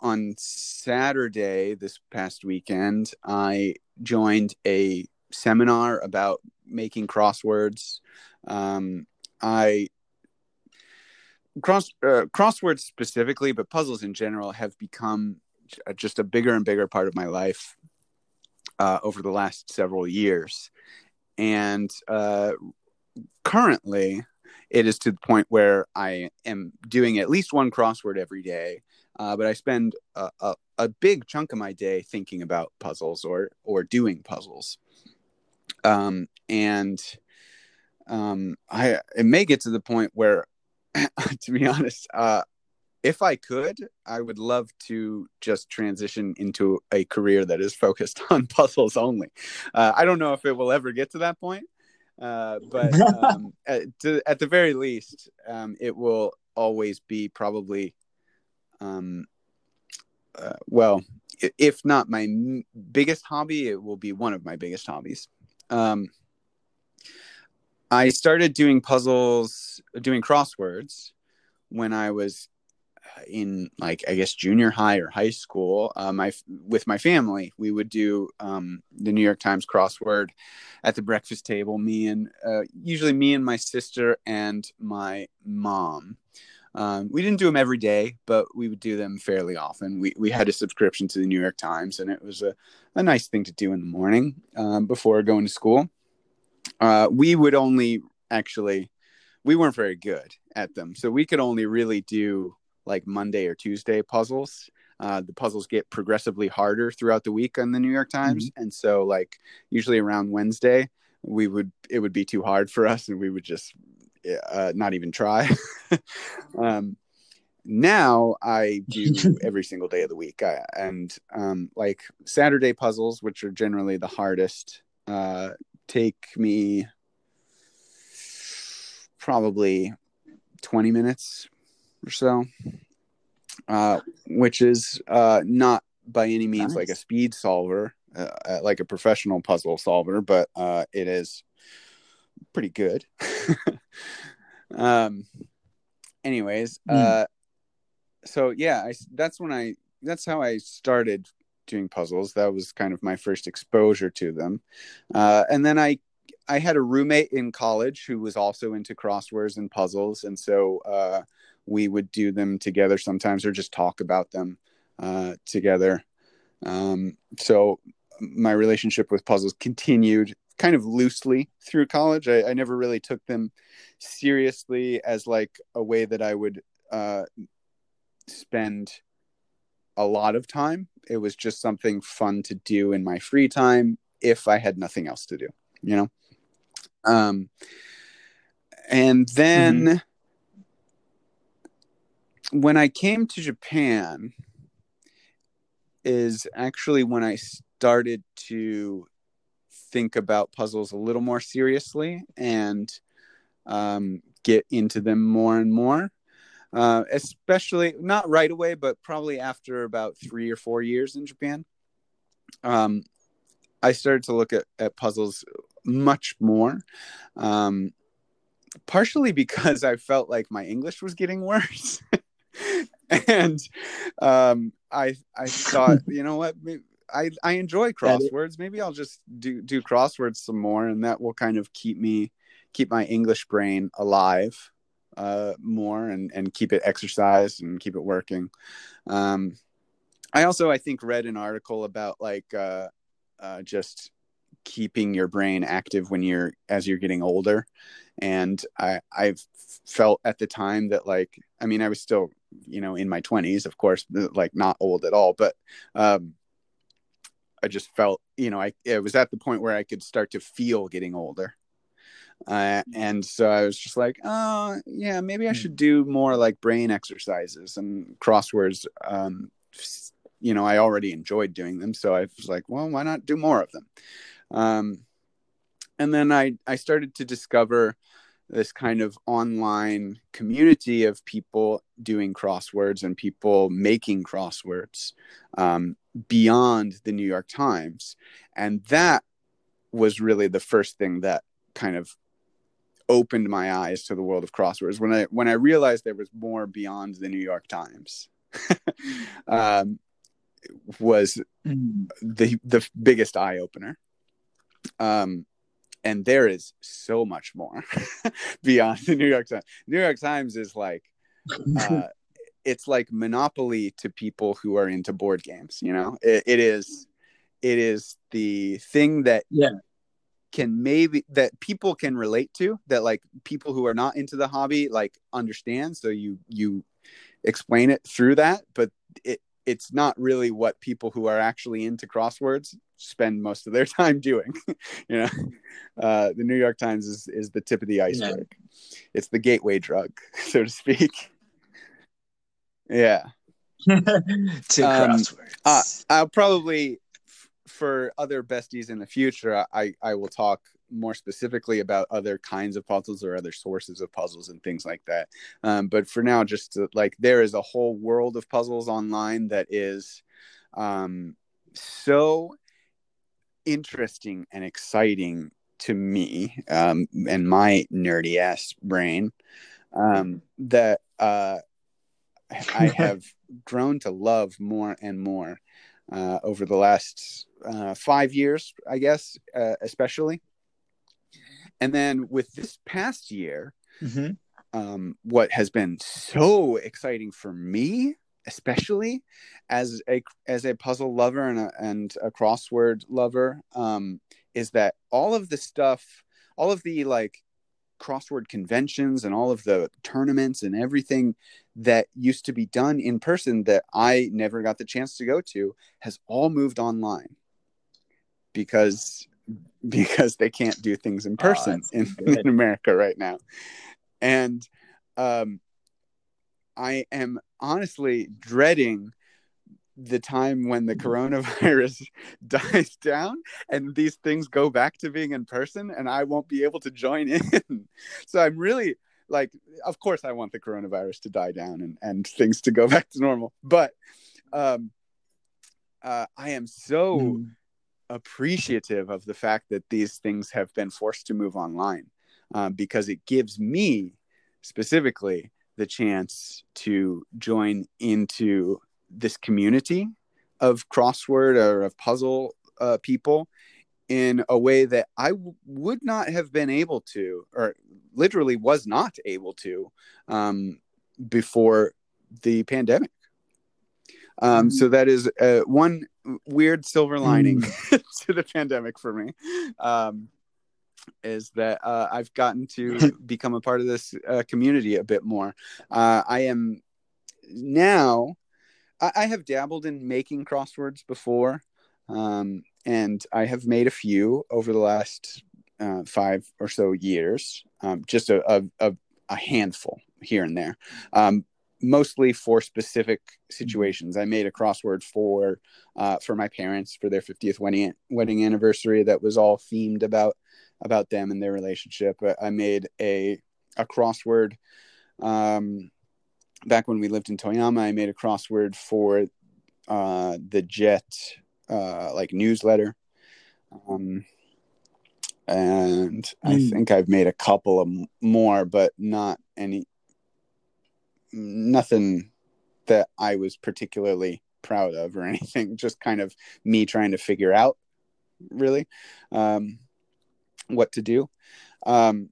on Saturday this past weekend, I joined a seminar about making crosswords. Um, I cross uh, crosswords specifically, but puzzles in general have become just a bigger and bigger part of my life uh, over the last several years, and uh, currently it is to the point where I am doing at least one crossword every day. Uh, but I spend a, a, a big chunk of my day thinking about puzzles or or doing puzzles. Um, and um, I it may get to the point where, to be honest, uh, if I could, I would love to just transition into a career that is focused on puzzles only. Uh, I don't know if it will ever get to that point, uh, but um, at, to, at the very least, um, it will always be probably, um, uh, well, if not my m- biggest hobby, it will be one of my biggest hobbies. Um, I started doing puzzles, doing crosswords when I was in like I guess junior high or high school. Uh, my with my family, we would do um, the New York Times crossword at the breakfast table. Me and uh, usually me and my sister and my mom. Um, we didn't do them every day, but we would do them fairly often. We we had a subscription to the New York Times, and it was a, a nice thing to do in the morning um, before going to school. Uh, we would only actually we weren't very good at them, so we could only really do like Monday or Tuesday puzzles. Uh, the puzzles get progressively harder throughout the week on the New York Times, mm-hmm. and so like usually around Wednesday, we would it would be too hard for us, and we would just uh, not even try. um, now I do every single day of the week, I, and um, like Saturday puzzles, which are generally the hardest, uh, take me probably 20 minutes or so, uh, which is uh, not by any means nice. like a speed solver, uh, uh, like a professional puzzle solver, but uh, it is pretty good. um, anyways, mm. uh, so yeah, I, that's when I that's how I started doing puzzles. That was kind of my first exposure to them, uh, and then I I had a roommate in college who was also into crosswords and puzzles, and so uh, we would do them together sometimes, or just talk about them uh, together. Um, so my relationship with puzzles continued kind of loosely through college. I, I, never really took them seriously as like a way that I would uh, spend a lot of time. It was just something fun to do in my free time if I had nothing else to do, you know? Um, and then mm-hmm. when I came to Japan, is actually when I started to think about puzzles a little more seriously and um, get into them more and more. Uh, especially not right away, but probably after about three or four years in Japan. Um, I started to look at, at puzzles much more. Um, partially because I felt like my English was getting worse. and um, I I thought, you know what, I I enjoy crosswords. Maybe I'll just do do crosswords some more, and that will kind of keep me keep my English brain alive uh, more and and keep it exercised and keep it working. Um, I also I think read an article about like uh, uh, just keeping your brain active when you're as you're getting older, and I I've felt at the time that like I mean I was still you know in my 20s of course like not old at all but um I just felt, you know, I it was at the point where I could start to feel getting older. Uh, and so I was just like, oh, yeah, maybe I hmm. should do more like brain exercises and crosswords. Um, you know, I already enjoyed doing them, so I was like, well, why not do more of them? Um, and then I I started to discover this kind of online community of people doing crosswords and people making crosswords um, beyond the New York Times. And that was really the first thing that kind of opened my eyes to the world of crosswords when I when I realized there was more beyond the New York Times. um, was mm. the the biggest eye opener. Um, and there is so much more beyond the New York Times. New York Times is like uh, it's like monopoly to people who are into board games you know it, it is it is the thing that yeah can maybe that people can relate to that like people who are not into the hobby like understand so you you explain it through that but it it's not really what people who are actually into crosswords spend most of their time doing you know uh, the new york times is is the tip of the iceberg yeah. it's the gateway drug so to speak yeah. to um, crosswords. Uh, I'll probably for other besties in the future, I I will talk more specifically about other kinds of puzzles or other sources of puzzles and things like that. Um, but for now, just to, like there is a whole world of puzzles online that is um, so interesting and exciting to me um, and my nerdy ass brain um, that uh, I have grown to love more and more uh, over the last uh, five years, I guess, uh, especially. And then with this past year, Mm-hmm. um, what has been so exciting for me, especially as a as a puzzle lover and a, and a crossword lover, um, is that all of the stuff, all of the like crossword conventions and all of the tournaments and everything that used to be done in person that I never got the chance to go to has all moved online because because they can't do things in Oh, person that's in, in America right now. And um I am honestly dreading the time when the coronavirus dies down and these things go back to being in person and I won't be able to join in. so I'm really like of course I want the coronavirus to die down and, and things to go back to normal. But um uh, I am so Mm. Appreciative of the fact that these things have been forced to move online um, because it gives me specifically the chance to join into this community of crossword or of puzzle uh, people in a way that I w- would not have been able to, or literally was not able to, um, before the pandemic. Um, so that is uh, one weird silver lining to the pandemic for me. Um, is that uh, I've gotten to become a part of this uh, community a bit more. Uh, I am now. I, I have dabbled in making crosswords before, um, and I have made a few over the last uh, five or so years. Um, just a, a, a, a handful here and there. Mostly for specific situations. I made a crossword for uh, for my parents for their 50th wedding wedding anniversary that was all themed about about them and their relationship. I- I made a a crossword um, back when we lived in Toyama. I made a crossword for uh, the Jet uh, like newsletter. Um, and I Mm. think I've made a couple of more, but not any nothing that I was particularly proud of or anything. Just kind of me trying to figure out really um, what to do. Um,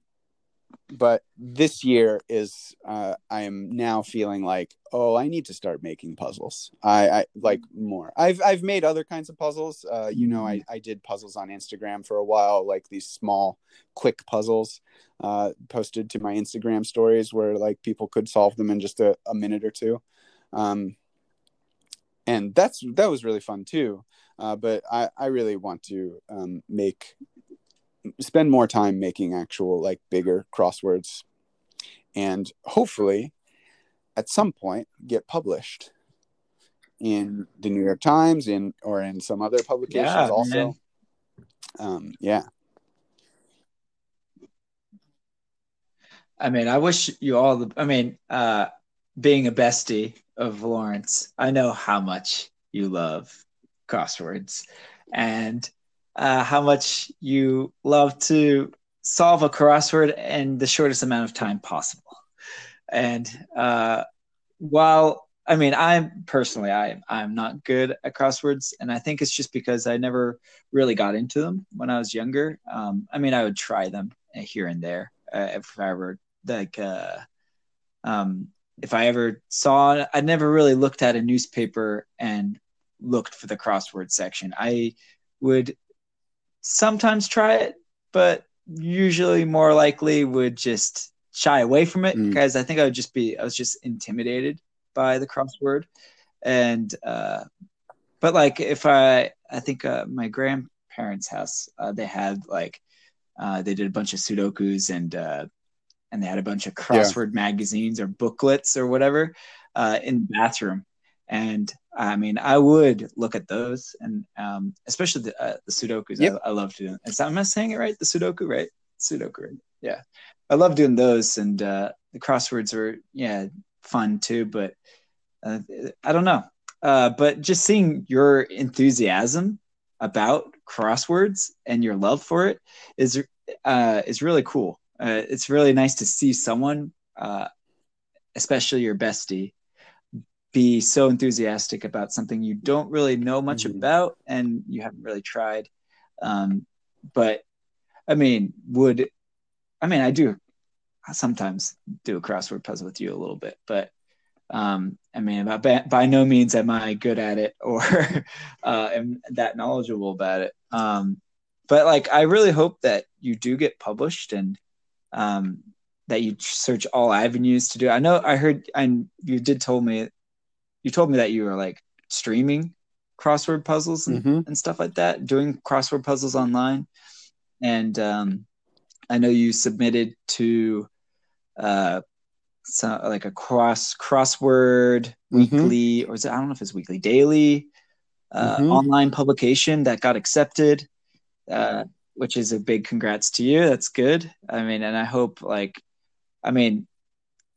but this year is uh, I am now feeling like oh I need to start making puzzles. I, I like more. I've I've made other kinds of puzzles. Uh, you know I I did puzzles on Instagram for a while, like these small quick puzzles uh, posted to my Instagram stories where like people could solve them in just a, a minute or two. Um, and that's that was really fun too. Uh, but I, I really want to um, make spend more time making actual like bigger crosswords and hopefully at some point get published in the New York Times in or in some other publications Yeah, also. Um, yeah. I mean, I wish you all the. I mean, uh, being a bestie of Lawrence, I know how much you love crosswords and uh, how much you love to solve a crossword in the shortest amount of time possible. And uh, while I mean, I'm personally, I I'm not good at crosswords, and I think it's just because I never really got into them when I was younger. Um, I mean, I would try them here and there uh, if I ever like uh, um, if I ever saw I never really looked at a newspaper and looked for the crossword section. I would sometimes try it, but usually more likely would just shy away from it Mm. because I think I would just be I was just intimidated by the crossword and uh but like if I I think uh, my grandparents' house uh, they had like uh, they did a bunch of sudokus and uh, and they had a bunch of crossword magazines or booklets or whatever uh, in the bathroom. And I mean, I would look at those, and um, especially the, uh, the Sudokus. Yep. I, I love doing. Is that, am I saying it right? The Sudoku, right? Sudoku, right? Yeah, I love doing those, and uh, the crosswords are yeah fun too. But uh, I don't know. Uh, but just seeing your enthusiasm about crosswords and your love for it is uh, is really cool. Uh, it's really nice to see someone, uh, especially your bestie, be so enthusiastic about something you don't really know much Mhm. about and you haven't really tried. Um, but I mean, would I mean I do sometimes do a crossword puzzle with you a little bit, but um, I mean, by, by no means am I good at it or uh, am that knowledgeable about it. Um, but like, I really hope that you do get published and um, that you search all avenues to do. I know I heard, and you did told me, you told me that you were like streaming crossword puzzles and, Mhm. and stuff like that, doing crossword puzzles online. And um, I know you submitted to uh, so, like a cross crossword Mhm. weekly, or is it? I don't know if it's weekly, daily uh, Mhm. online publication that got accepted, uh, which is a big congrats to you. That's good. I mean, and I hope like, I mean,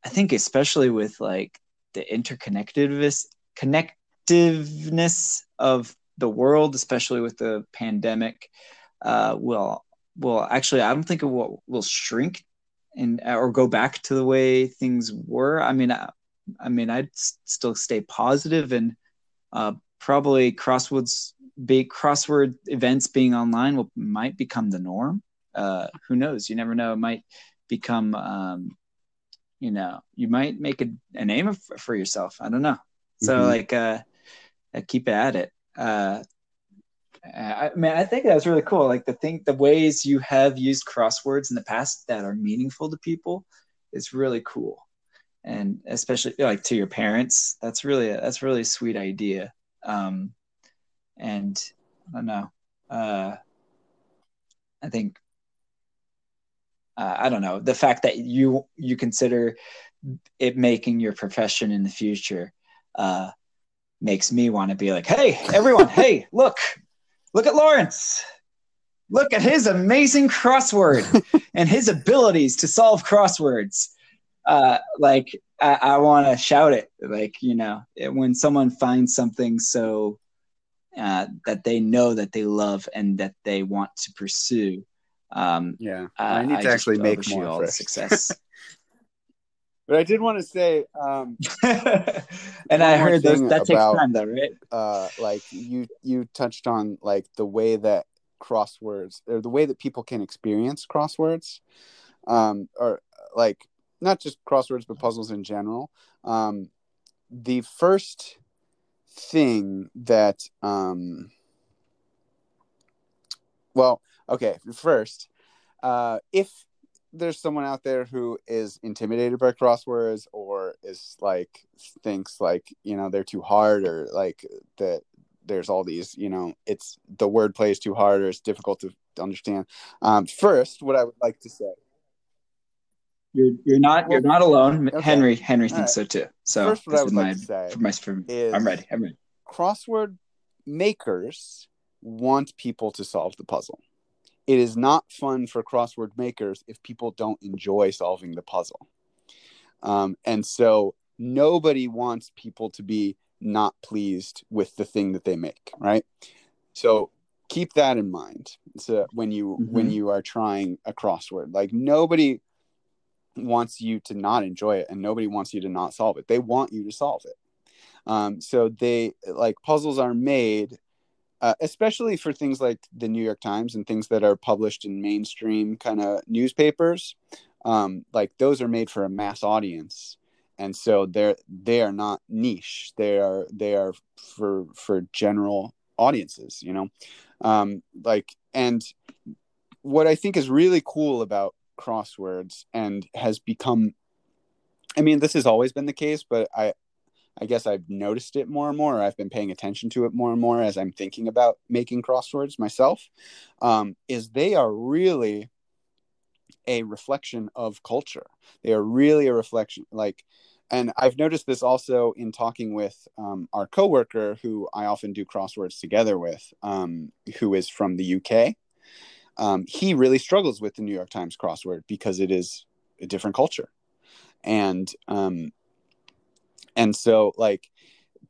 I think especially with like the interconnectedness connectiveness of the world, especially with the pandemic, uh, will will actually I don't think it will will shrink and or go back to the way things were. I mean, I, I mean, I'd s- still stay positive and uh, probably crosswords big crossword events being online will might become the norm. Uh, who knows? You never know. It might become, um, you know, you might make a, a name of, for yourself. I don't know. So Mhm. like, uh, uh, keep at it. Uh, I I mean, I think that's really cool. Like the thing, the ways you have used crosswords in the past that are meaningful to people is really cool, and especially like to your parents. That's really that's really a sweet idea. Um, and I don't know. Uh, I think uh, I don't know the fact that you you consider it making your profession in the future uh, makes me want to be like, hey, everyone, hey, look, look at Lawrence. Look at his amazing crossword and his abilities to solve crosswords. Uh, like I, I want to shout it, like you know, it, when someone finds something so uh, that they know that they love and that they want to pursue. Um, Yeah, uh, I need to just actually make more all success. But I did want to say, um, and I heard those, that takes about- time, though, right? uh, like you you touched on like the way that crosswords or the way that people can experience crosswords, um, or like not just crosswords but puzzles in general. Um, the first thing that, um, well, okay, first, uh, if there's someone out there who is intimidated by crosswords or is like thinks like you know they're too hard or like that there's all these you know it's the wordplay is too hard or it's difficult to, understand um first what i would like to say You're you're not you're not alone. okay. Henry Henry All thinks right. so too. So First, what I would like my, to say for my for, is- I'm ready. I'm ready. crossword makers want people to solve the puzzle. It is not fun for crossword makers if people don't enjoy solving the puzzle. Um, and so nobody wants people to be not pleased with the thing that they make, right? So keep that in mind. So when you when Mhm. you are trying a crossword, like nobody wants you to not enjoy it and nobody wants you to not solve it. They want you to solve it. Um, so they like puzzles are made, uh, especially for things like the New York Times and things that are published in mainstream kind of newspapers. Um, like those are made for a mass audience, and so they're they are not niche. They are they are for for general audiences. You know, um, like and what I think is really cool about crosswords and has become I mean this has always been the case but I I guess I've noticed it more and more I've been paying attention to it more and more as I'm thinking about making crosswords myself um, is they are really a reflection of culture. They are really a reflection like and I've noticed this also in talking with um, our coworker who I often do crosswords together with um, who is from the UK um, he really struggles with the New York Times crossword because it is a different culture, and um, and so like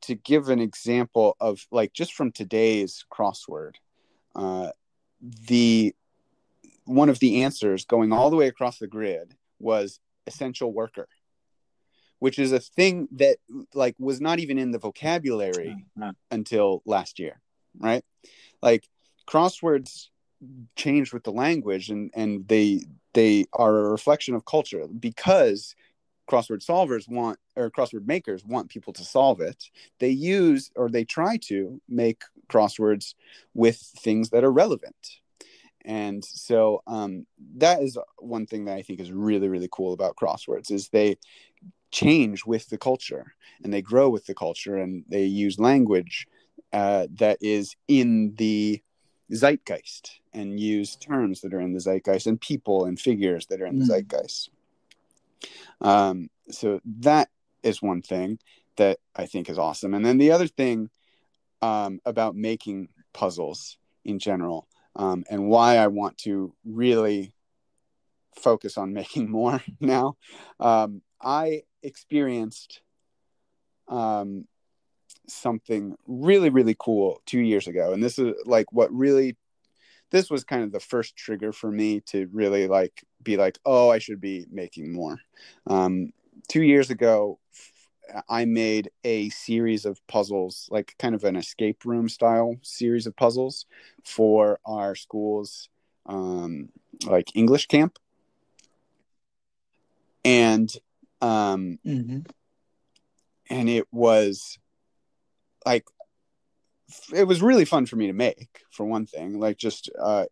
to give an example of like just from today's crossword, uh, the one of the answers going all the way across the grid was essential worker which is a thing that like was not even in the vocabulary until last year right? Like crosswords change with the language and and they they are a reflection of culture because crossword solvers want or crossword makers want people to solve it. They use or they try to make crosswords with things that are relevant. And so um, that is one thing that i think is really really cool about crosswords is they change with the culture and they grow with the culture and they use language uh, that is in the zeitgeist and use terms that are in the zeitgeist and people and figures that are in the Mm. zeitgeist um, so that is one thing that i think is awesome. And then the other thing um, about making puzzles in general um, and why i want to really focus on making more now um, i experienced um, something really really cool two years ago. And this is like what really this was kind of the first trigger for me to really like be like oh i should be making more um, two years ago i made a series of puzzles like kind of an escape room style series of puzzles for our school's um, like english camp and um, mhm. and it was like it was really fun for me to make for one thing like just uh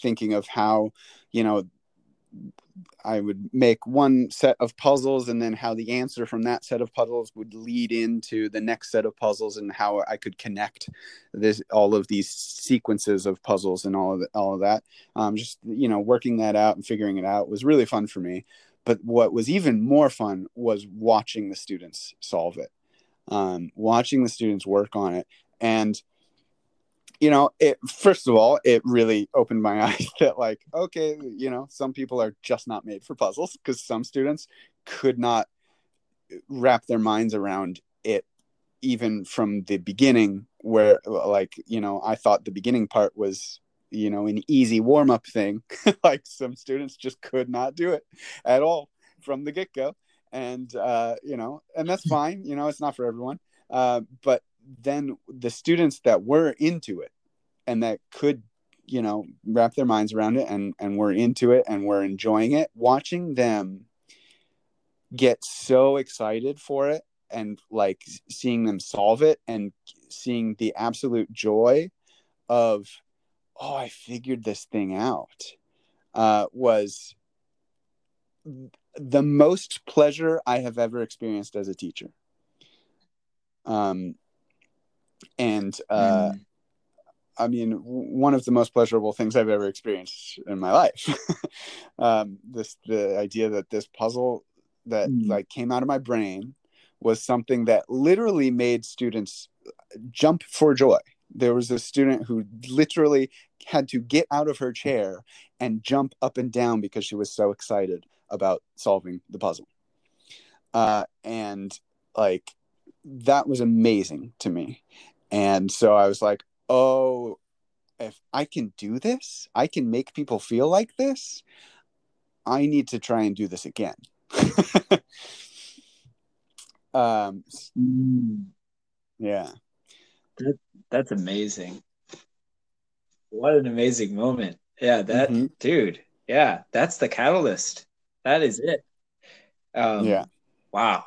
thinking of how you know i would make one set of puzzles and then how the answer from that set of puzzles would lead into the next set of puzzles and how i could connect this all of these sequences of puzzles and all of the, all of that. Um just you know working that out and figuring it out was really fun for me. But what was even more fun was watching the students solve it. Um, watching the students work on it. And you know it first of all it really opened my eyes that like okay you know some people are just not made for puzzles because some students could not wrap their minds around it even from the beginning where like you know i thought the beginning part was you know an easy warm up thing. Like some students just could not do it at all from the get go and uh you know and that's fine you know it's not for everyone. Uh but then the students that were into it and that could you know wrap their minds around it and and were into it and were enjoying it watching them get so excited for it and like seeing them solve it and seeing the absolute joy of oh i figured this thing out uh was the most pleasure i have ever experienced as a teacher. Um and uh Mm. I mean, one of the most pleasurable things I've ever experienced in my life. um, this the idea that this puzzle that Mm. like came out of my brain was something that literally made students jump for joy. There was a student who literally had to get out of her chair and jump up and down because she was so excited about solving the puzzle. Uh, and like that was amazing to me. And so I was like, oh, if I can do this, I can make people feel like this. I need to try and do this again. um, yeah. That's amazing. What an amazing moment. Yeah, that Mhm. dude. Yeah, that's the catalyst. That is it. Um, Yeah. Wow.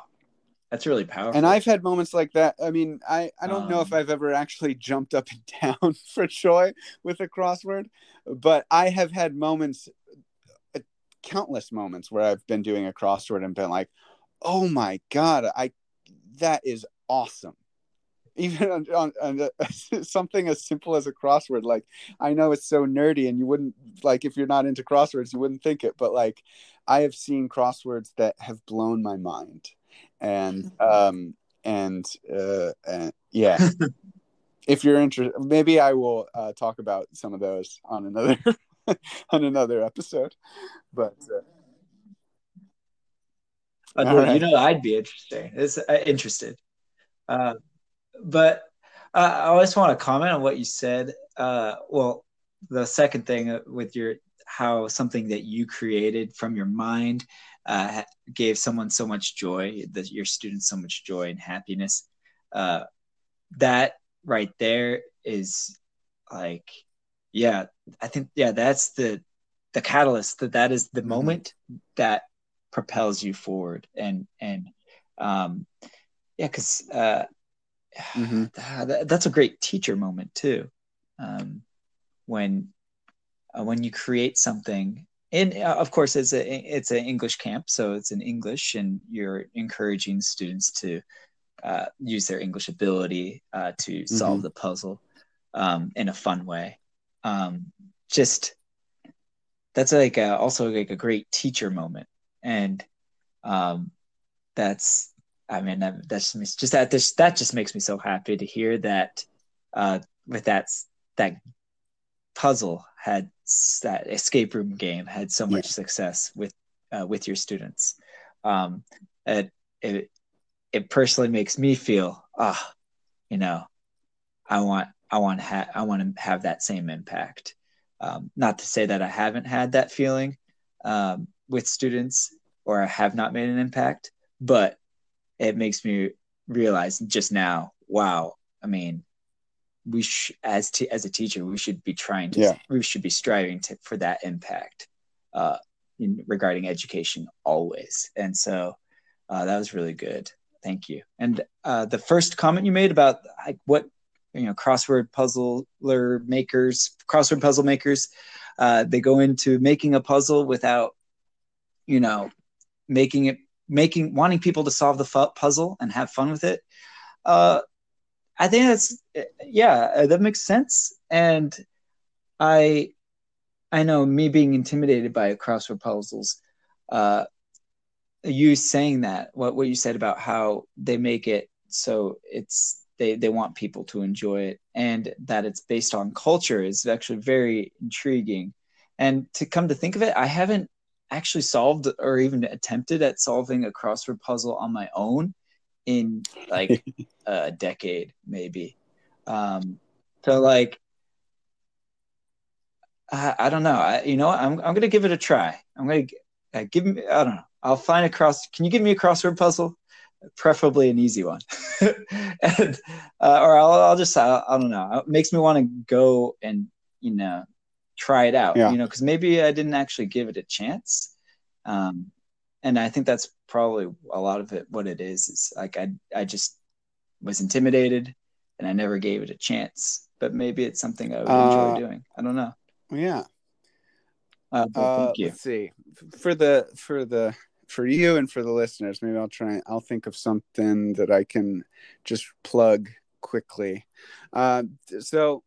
That's really powerful. And I've had moments like that. I mean, I, I don't know if Um, I've ever actually jumped up and down for joy with a crossword, but I have had moments, uh, countless moments where I've been doing a crossword and been like, oh my God, I that is awesome. Even on, on, on a- something as simple as a crossword, like I know it's so nerdy, and you wouldn't like if you're not into crosswords, you wouldn't think it, but like I have seen crosswords that have blown my mind, and um and uh and yeah, if you're interested, maybe I will uh, talk about some of those on another on another episode, but. Uh, Uh, All well, right. You know, I'd be interested. It's uh, interested. Uh, but uh, I always want to comment on what you said. Uh, well, the second thing with your how something that you created from your mind uh, gave someone so much joy, that your students so much joy and happiness. Uh, that right there is like, yeah, I think yeah, that's the the catalyst. That that is the mm-hmm. moment that propels you forward, and and um, yeah, because uh, mm-hmm. that, that's a great teacher moment too. Um, when uh, when you create something and uh, of course it's a it's an english camp so it's in english and you're encouraging students to uh, use their english ability uh, to solve mm-hmm. the puzzle um, in a fun way um, just that's like a, also like a great teacher moment and um, that's i mean that, that's just that this that just makes me so happy to hear that uh, with that that puzzle had that escape room game had so much yeah. success with uh, with your students. Um, it, it it personally makes me feel ah, oh, you know, I want I want to ha- I want to have that same impact. Um, not to say that I haven't had that feeling um, with students or I have not made an impact, but it makes me realize just now, wow. I mean, we sh- as t- as a teacher we should be trying to yeah. we should be striving to, for that impact uh, in, regarding education always. And so uh, that was really good. Thank you. And uh, the first comment you made about like what you know crossword puzzler makers crossword puzzle makers uh, they go into making a puzzle without you know making it making wanting people to solve the fu- puzzle and have fun with it uh, I think that's yeah, uh, that makes sense. And I I know me being intimidated by crossword puzzles. Uh, you saying that what what you said about how they make it so it's they they want people to enjoy it and that it's based on culture is actually very intriguing. And to come to think of it, I haven't actually solved or even attempted at solving a crossword puzzle on my own in like a decade, maybe. Um, so like, I, I don't know. I, you know, I'm I'm gonna give it a try. I'm gonna uh, give me. I don't know. I'll find a cross. Can you give me a crossword puzzle? Preferably an easy one, and, uh, or I'll, I'll just I, I don't know. It makes me want to go and you know try it out. Yeah. You know, because maybe I didn't actually give it a chance. Um, and I think that's probably a lot of it. What it is is like I I just was intimidated, and I never gave it a chance. But maybe it's something I would uh, enjoy doing. I don't know. Yeah. Uh, uh, thank you. Let's see for the for the for you and for the listeners. Maybe I'll try. I'll think of something that I can just plug quickly. Uh, so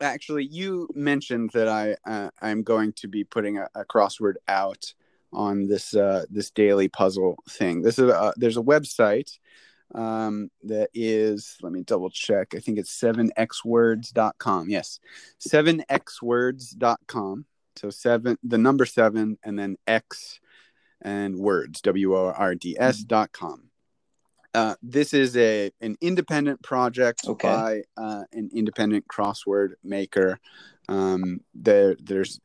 actually you mentioned that i uh, i'm going to be putting a, a crossword out on this uh, this daily puzzle thing. This is a, there's a website um, that is let me double check. I think it's 7xwords.com. Yes, 7xwords.com. So seven the number 7 and then x and words w o r d s mm-hmm. dot com. Uh, this is a an independent project okay. by uh, an independent crossword maker. Um, there, there's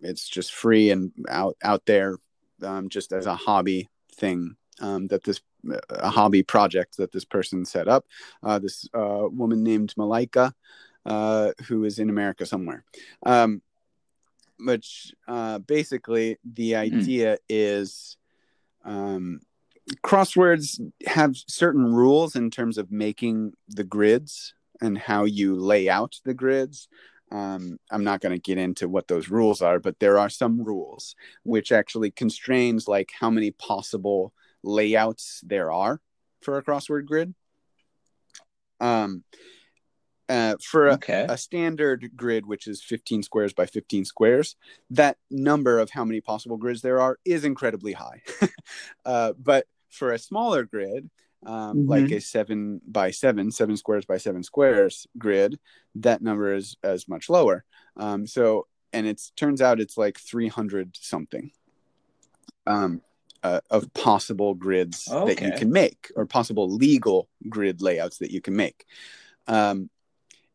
it's just free and out out there um, just as a hobby thing um, that this a hobby project that this person set up. Uh, this uh, woman named Malika, uh, who is in America somewhere. Um, which uh, basically the hmm. idea mm. is um, crosswords have certain rules in terms of making the grids and how you lay out the grids. Um, I'm not going to get into what those rules are, but there are some rules which actually constrains like how many possible layouts there are for a crossword grid. Um, uh, for a, okay. a, standard grid, which is 15 squares by 15 squares, that number of how many possible grids there are is incredibly high. uh, but for a smaller grid, um, mm-hmm. like a seven by seven, seven squares by seven squares grid, that number is as much lower. Um, so, and it turns out it's like 300 something um, uh, of possible grids okay. that you can make, or possible legal grid layouts that you can make. Um,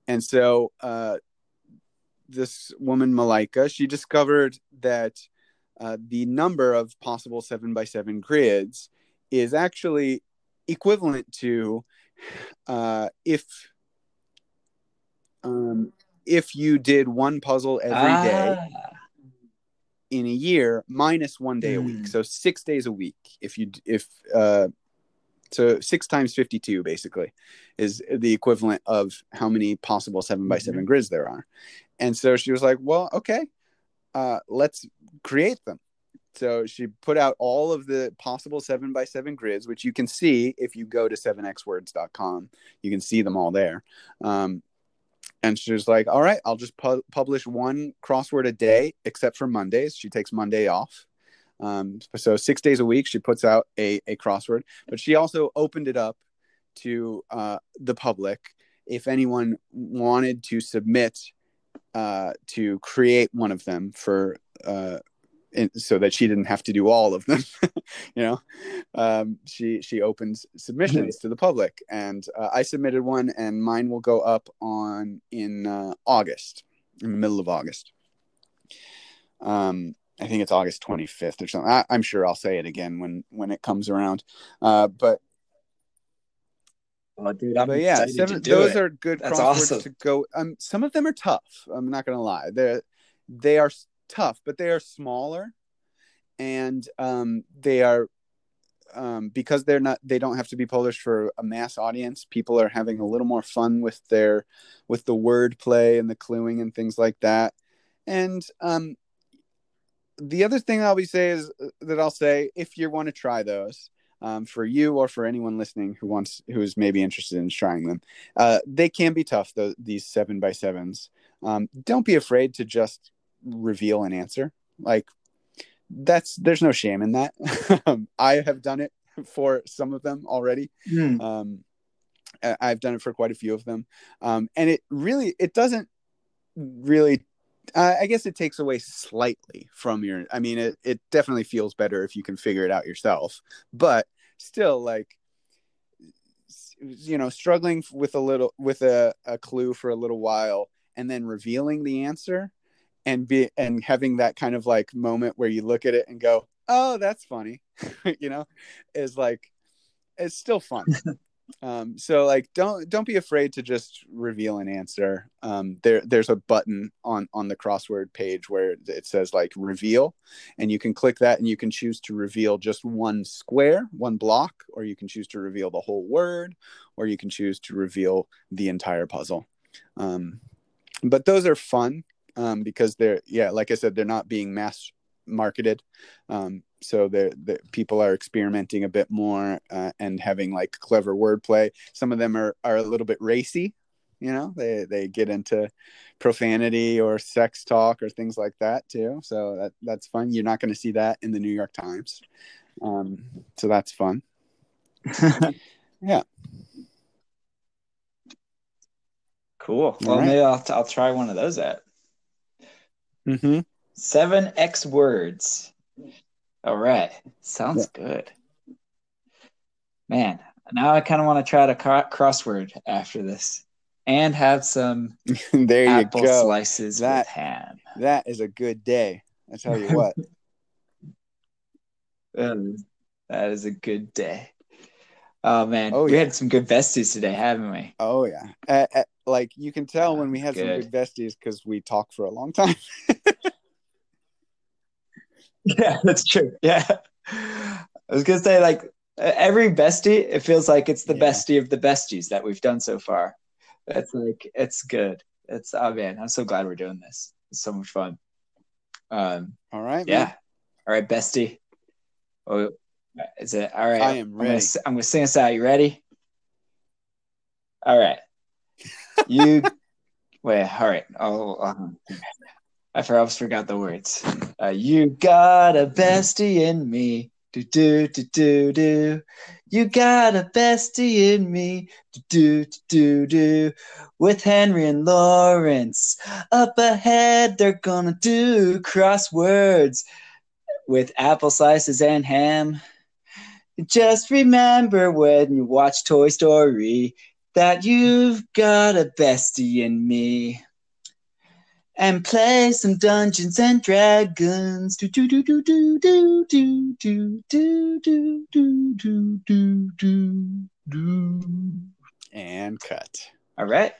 and so, uh, this woman Malika, she discovered that uh, the number of possible seven by seven grids is actually equivalent to uh, if um, if you did one puzzle every day Ah, in a year minus one day a week. Hmm. so six days a week if you if uh so six times 52 basically is the equivalent of how many possible seven by seven grids there are. And so she was like well okay uh let's create them so she put out all of the possible seven by seven grids which you can see if you go to 7xwords.com you can see them all there um and she was like, "All right, I'll just pu- publish one crossword a day, except for Mondays. She takes Monday off. Um, so six days a week, she puts out a, a crossword. But she also opened it up to uh, the public if anyone wanted to submit uh, to create one of them for uh, so that she didn't have to do all of them. you know, um, she she opens submissions to the public, and uh, I submitted one, and mine will go up on in uh, August, in the middle of August. Um, I think it's August twenty fifth or something. I, I'm sure I'll say it again when when it comes around. Uh, but oh, dude, I'm but yeah, seven, to do those it. are good That's crosswords awesome. to go. Um, some of them are tough. I'm not gonna lie. They they are tough, but they are smaller, and um, they are um, because they're not. They don't have to be published for a mass audience. People are having a little more fun with their with the word play and the cluing and things like that. And um, the other thing I'll be say is uh, that I'll say if you want to try those. Um, for you or for anyone listening who wants who is maybe interested in trying them uh, they can be tough though these seven by sevens um, don't be afraid to just reveal an answer. Like that's there's no shame in that. Um, i have done it for some of them already. Hmm. um, i've done it for quite a few of them. Um, and it really it doesn't really uh, i guess it takes away slightly from your i mean it, it definitely feels better if you can figure it out yourself. But still like you know struggling with a little with a, a clue for a little while and then revealing the answer and be and having that kind of like moment where you look at it and go oh that's funny you know is like it's still fun. Um so like don't don't be afraid to just reveal an answer. Um there there's a button on on the crossword page where it says like reveal and you can click that and you can choose to reveal just one square one block or you can choose to reveal the whole word or you can choose to reveal the entire puzzle. Um but those are fun um because they're yeah like i said they're not being mass marketed. Um so the the people are experimenting a bit more uh, and having like clever wordplay. Some of them are are a little bit racy you know? They they get into profanity or sex talk or things like that too. So that that's fun. You're not going to see that in the new york times. Um so that's fun. Yeah. Cool. Well, right. maybe I'll, I'll try one of those out. Mm-hmm. Seven X words. All right. Sounds good. Man, now I kind of want to try to cro- crossword after this and have some there you apple go slices That- with ham. that is a good day i tell you what Um, that is a good day. Oh man, Oh, we yeah. had some good besties today, haven't we? oh yeah uh, uh, like you can tell when we have some good. good besties because we talk for a long time Yeah, that's true. Yeah, I was gonna say like every bestie, it feels like it's the Yeah. bestie of the besties that we've done so far. It's like it's good. It's oh man, I'm so glad we're doing this. It's so much fun. Um, all right yeah. man. All right, bestie. Oh, is it all right? I am I'm gonna, ready. s- I'm gonna sing us out. You ready? All right. You wait. All right. Oh, um, I almost forgot the words. Uh, you got a bestie in me. Do do do do do. You got a bestie in me. Do do do do. With Henry and Lawrence up ahead, they're gonna do crosswords with apple slices and ham. Just remember when you watch Toy Story that you've got a bestie in me. and play some Dungeons and Dragons. Do do do do do do do do do do do do do do do. And cut. All right.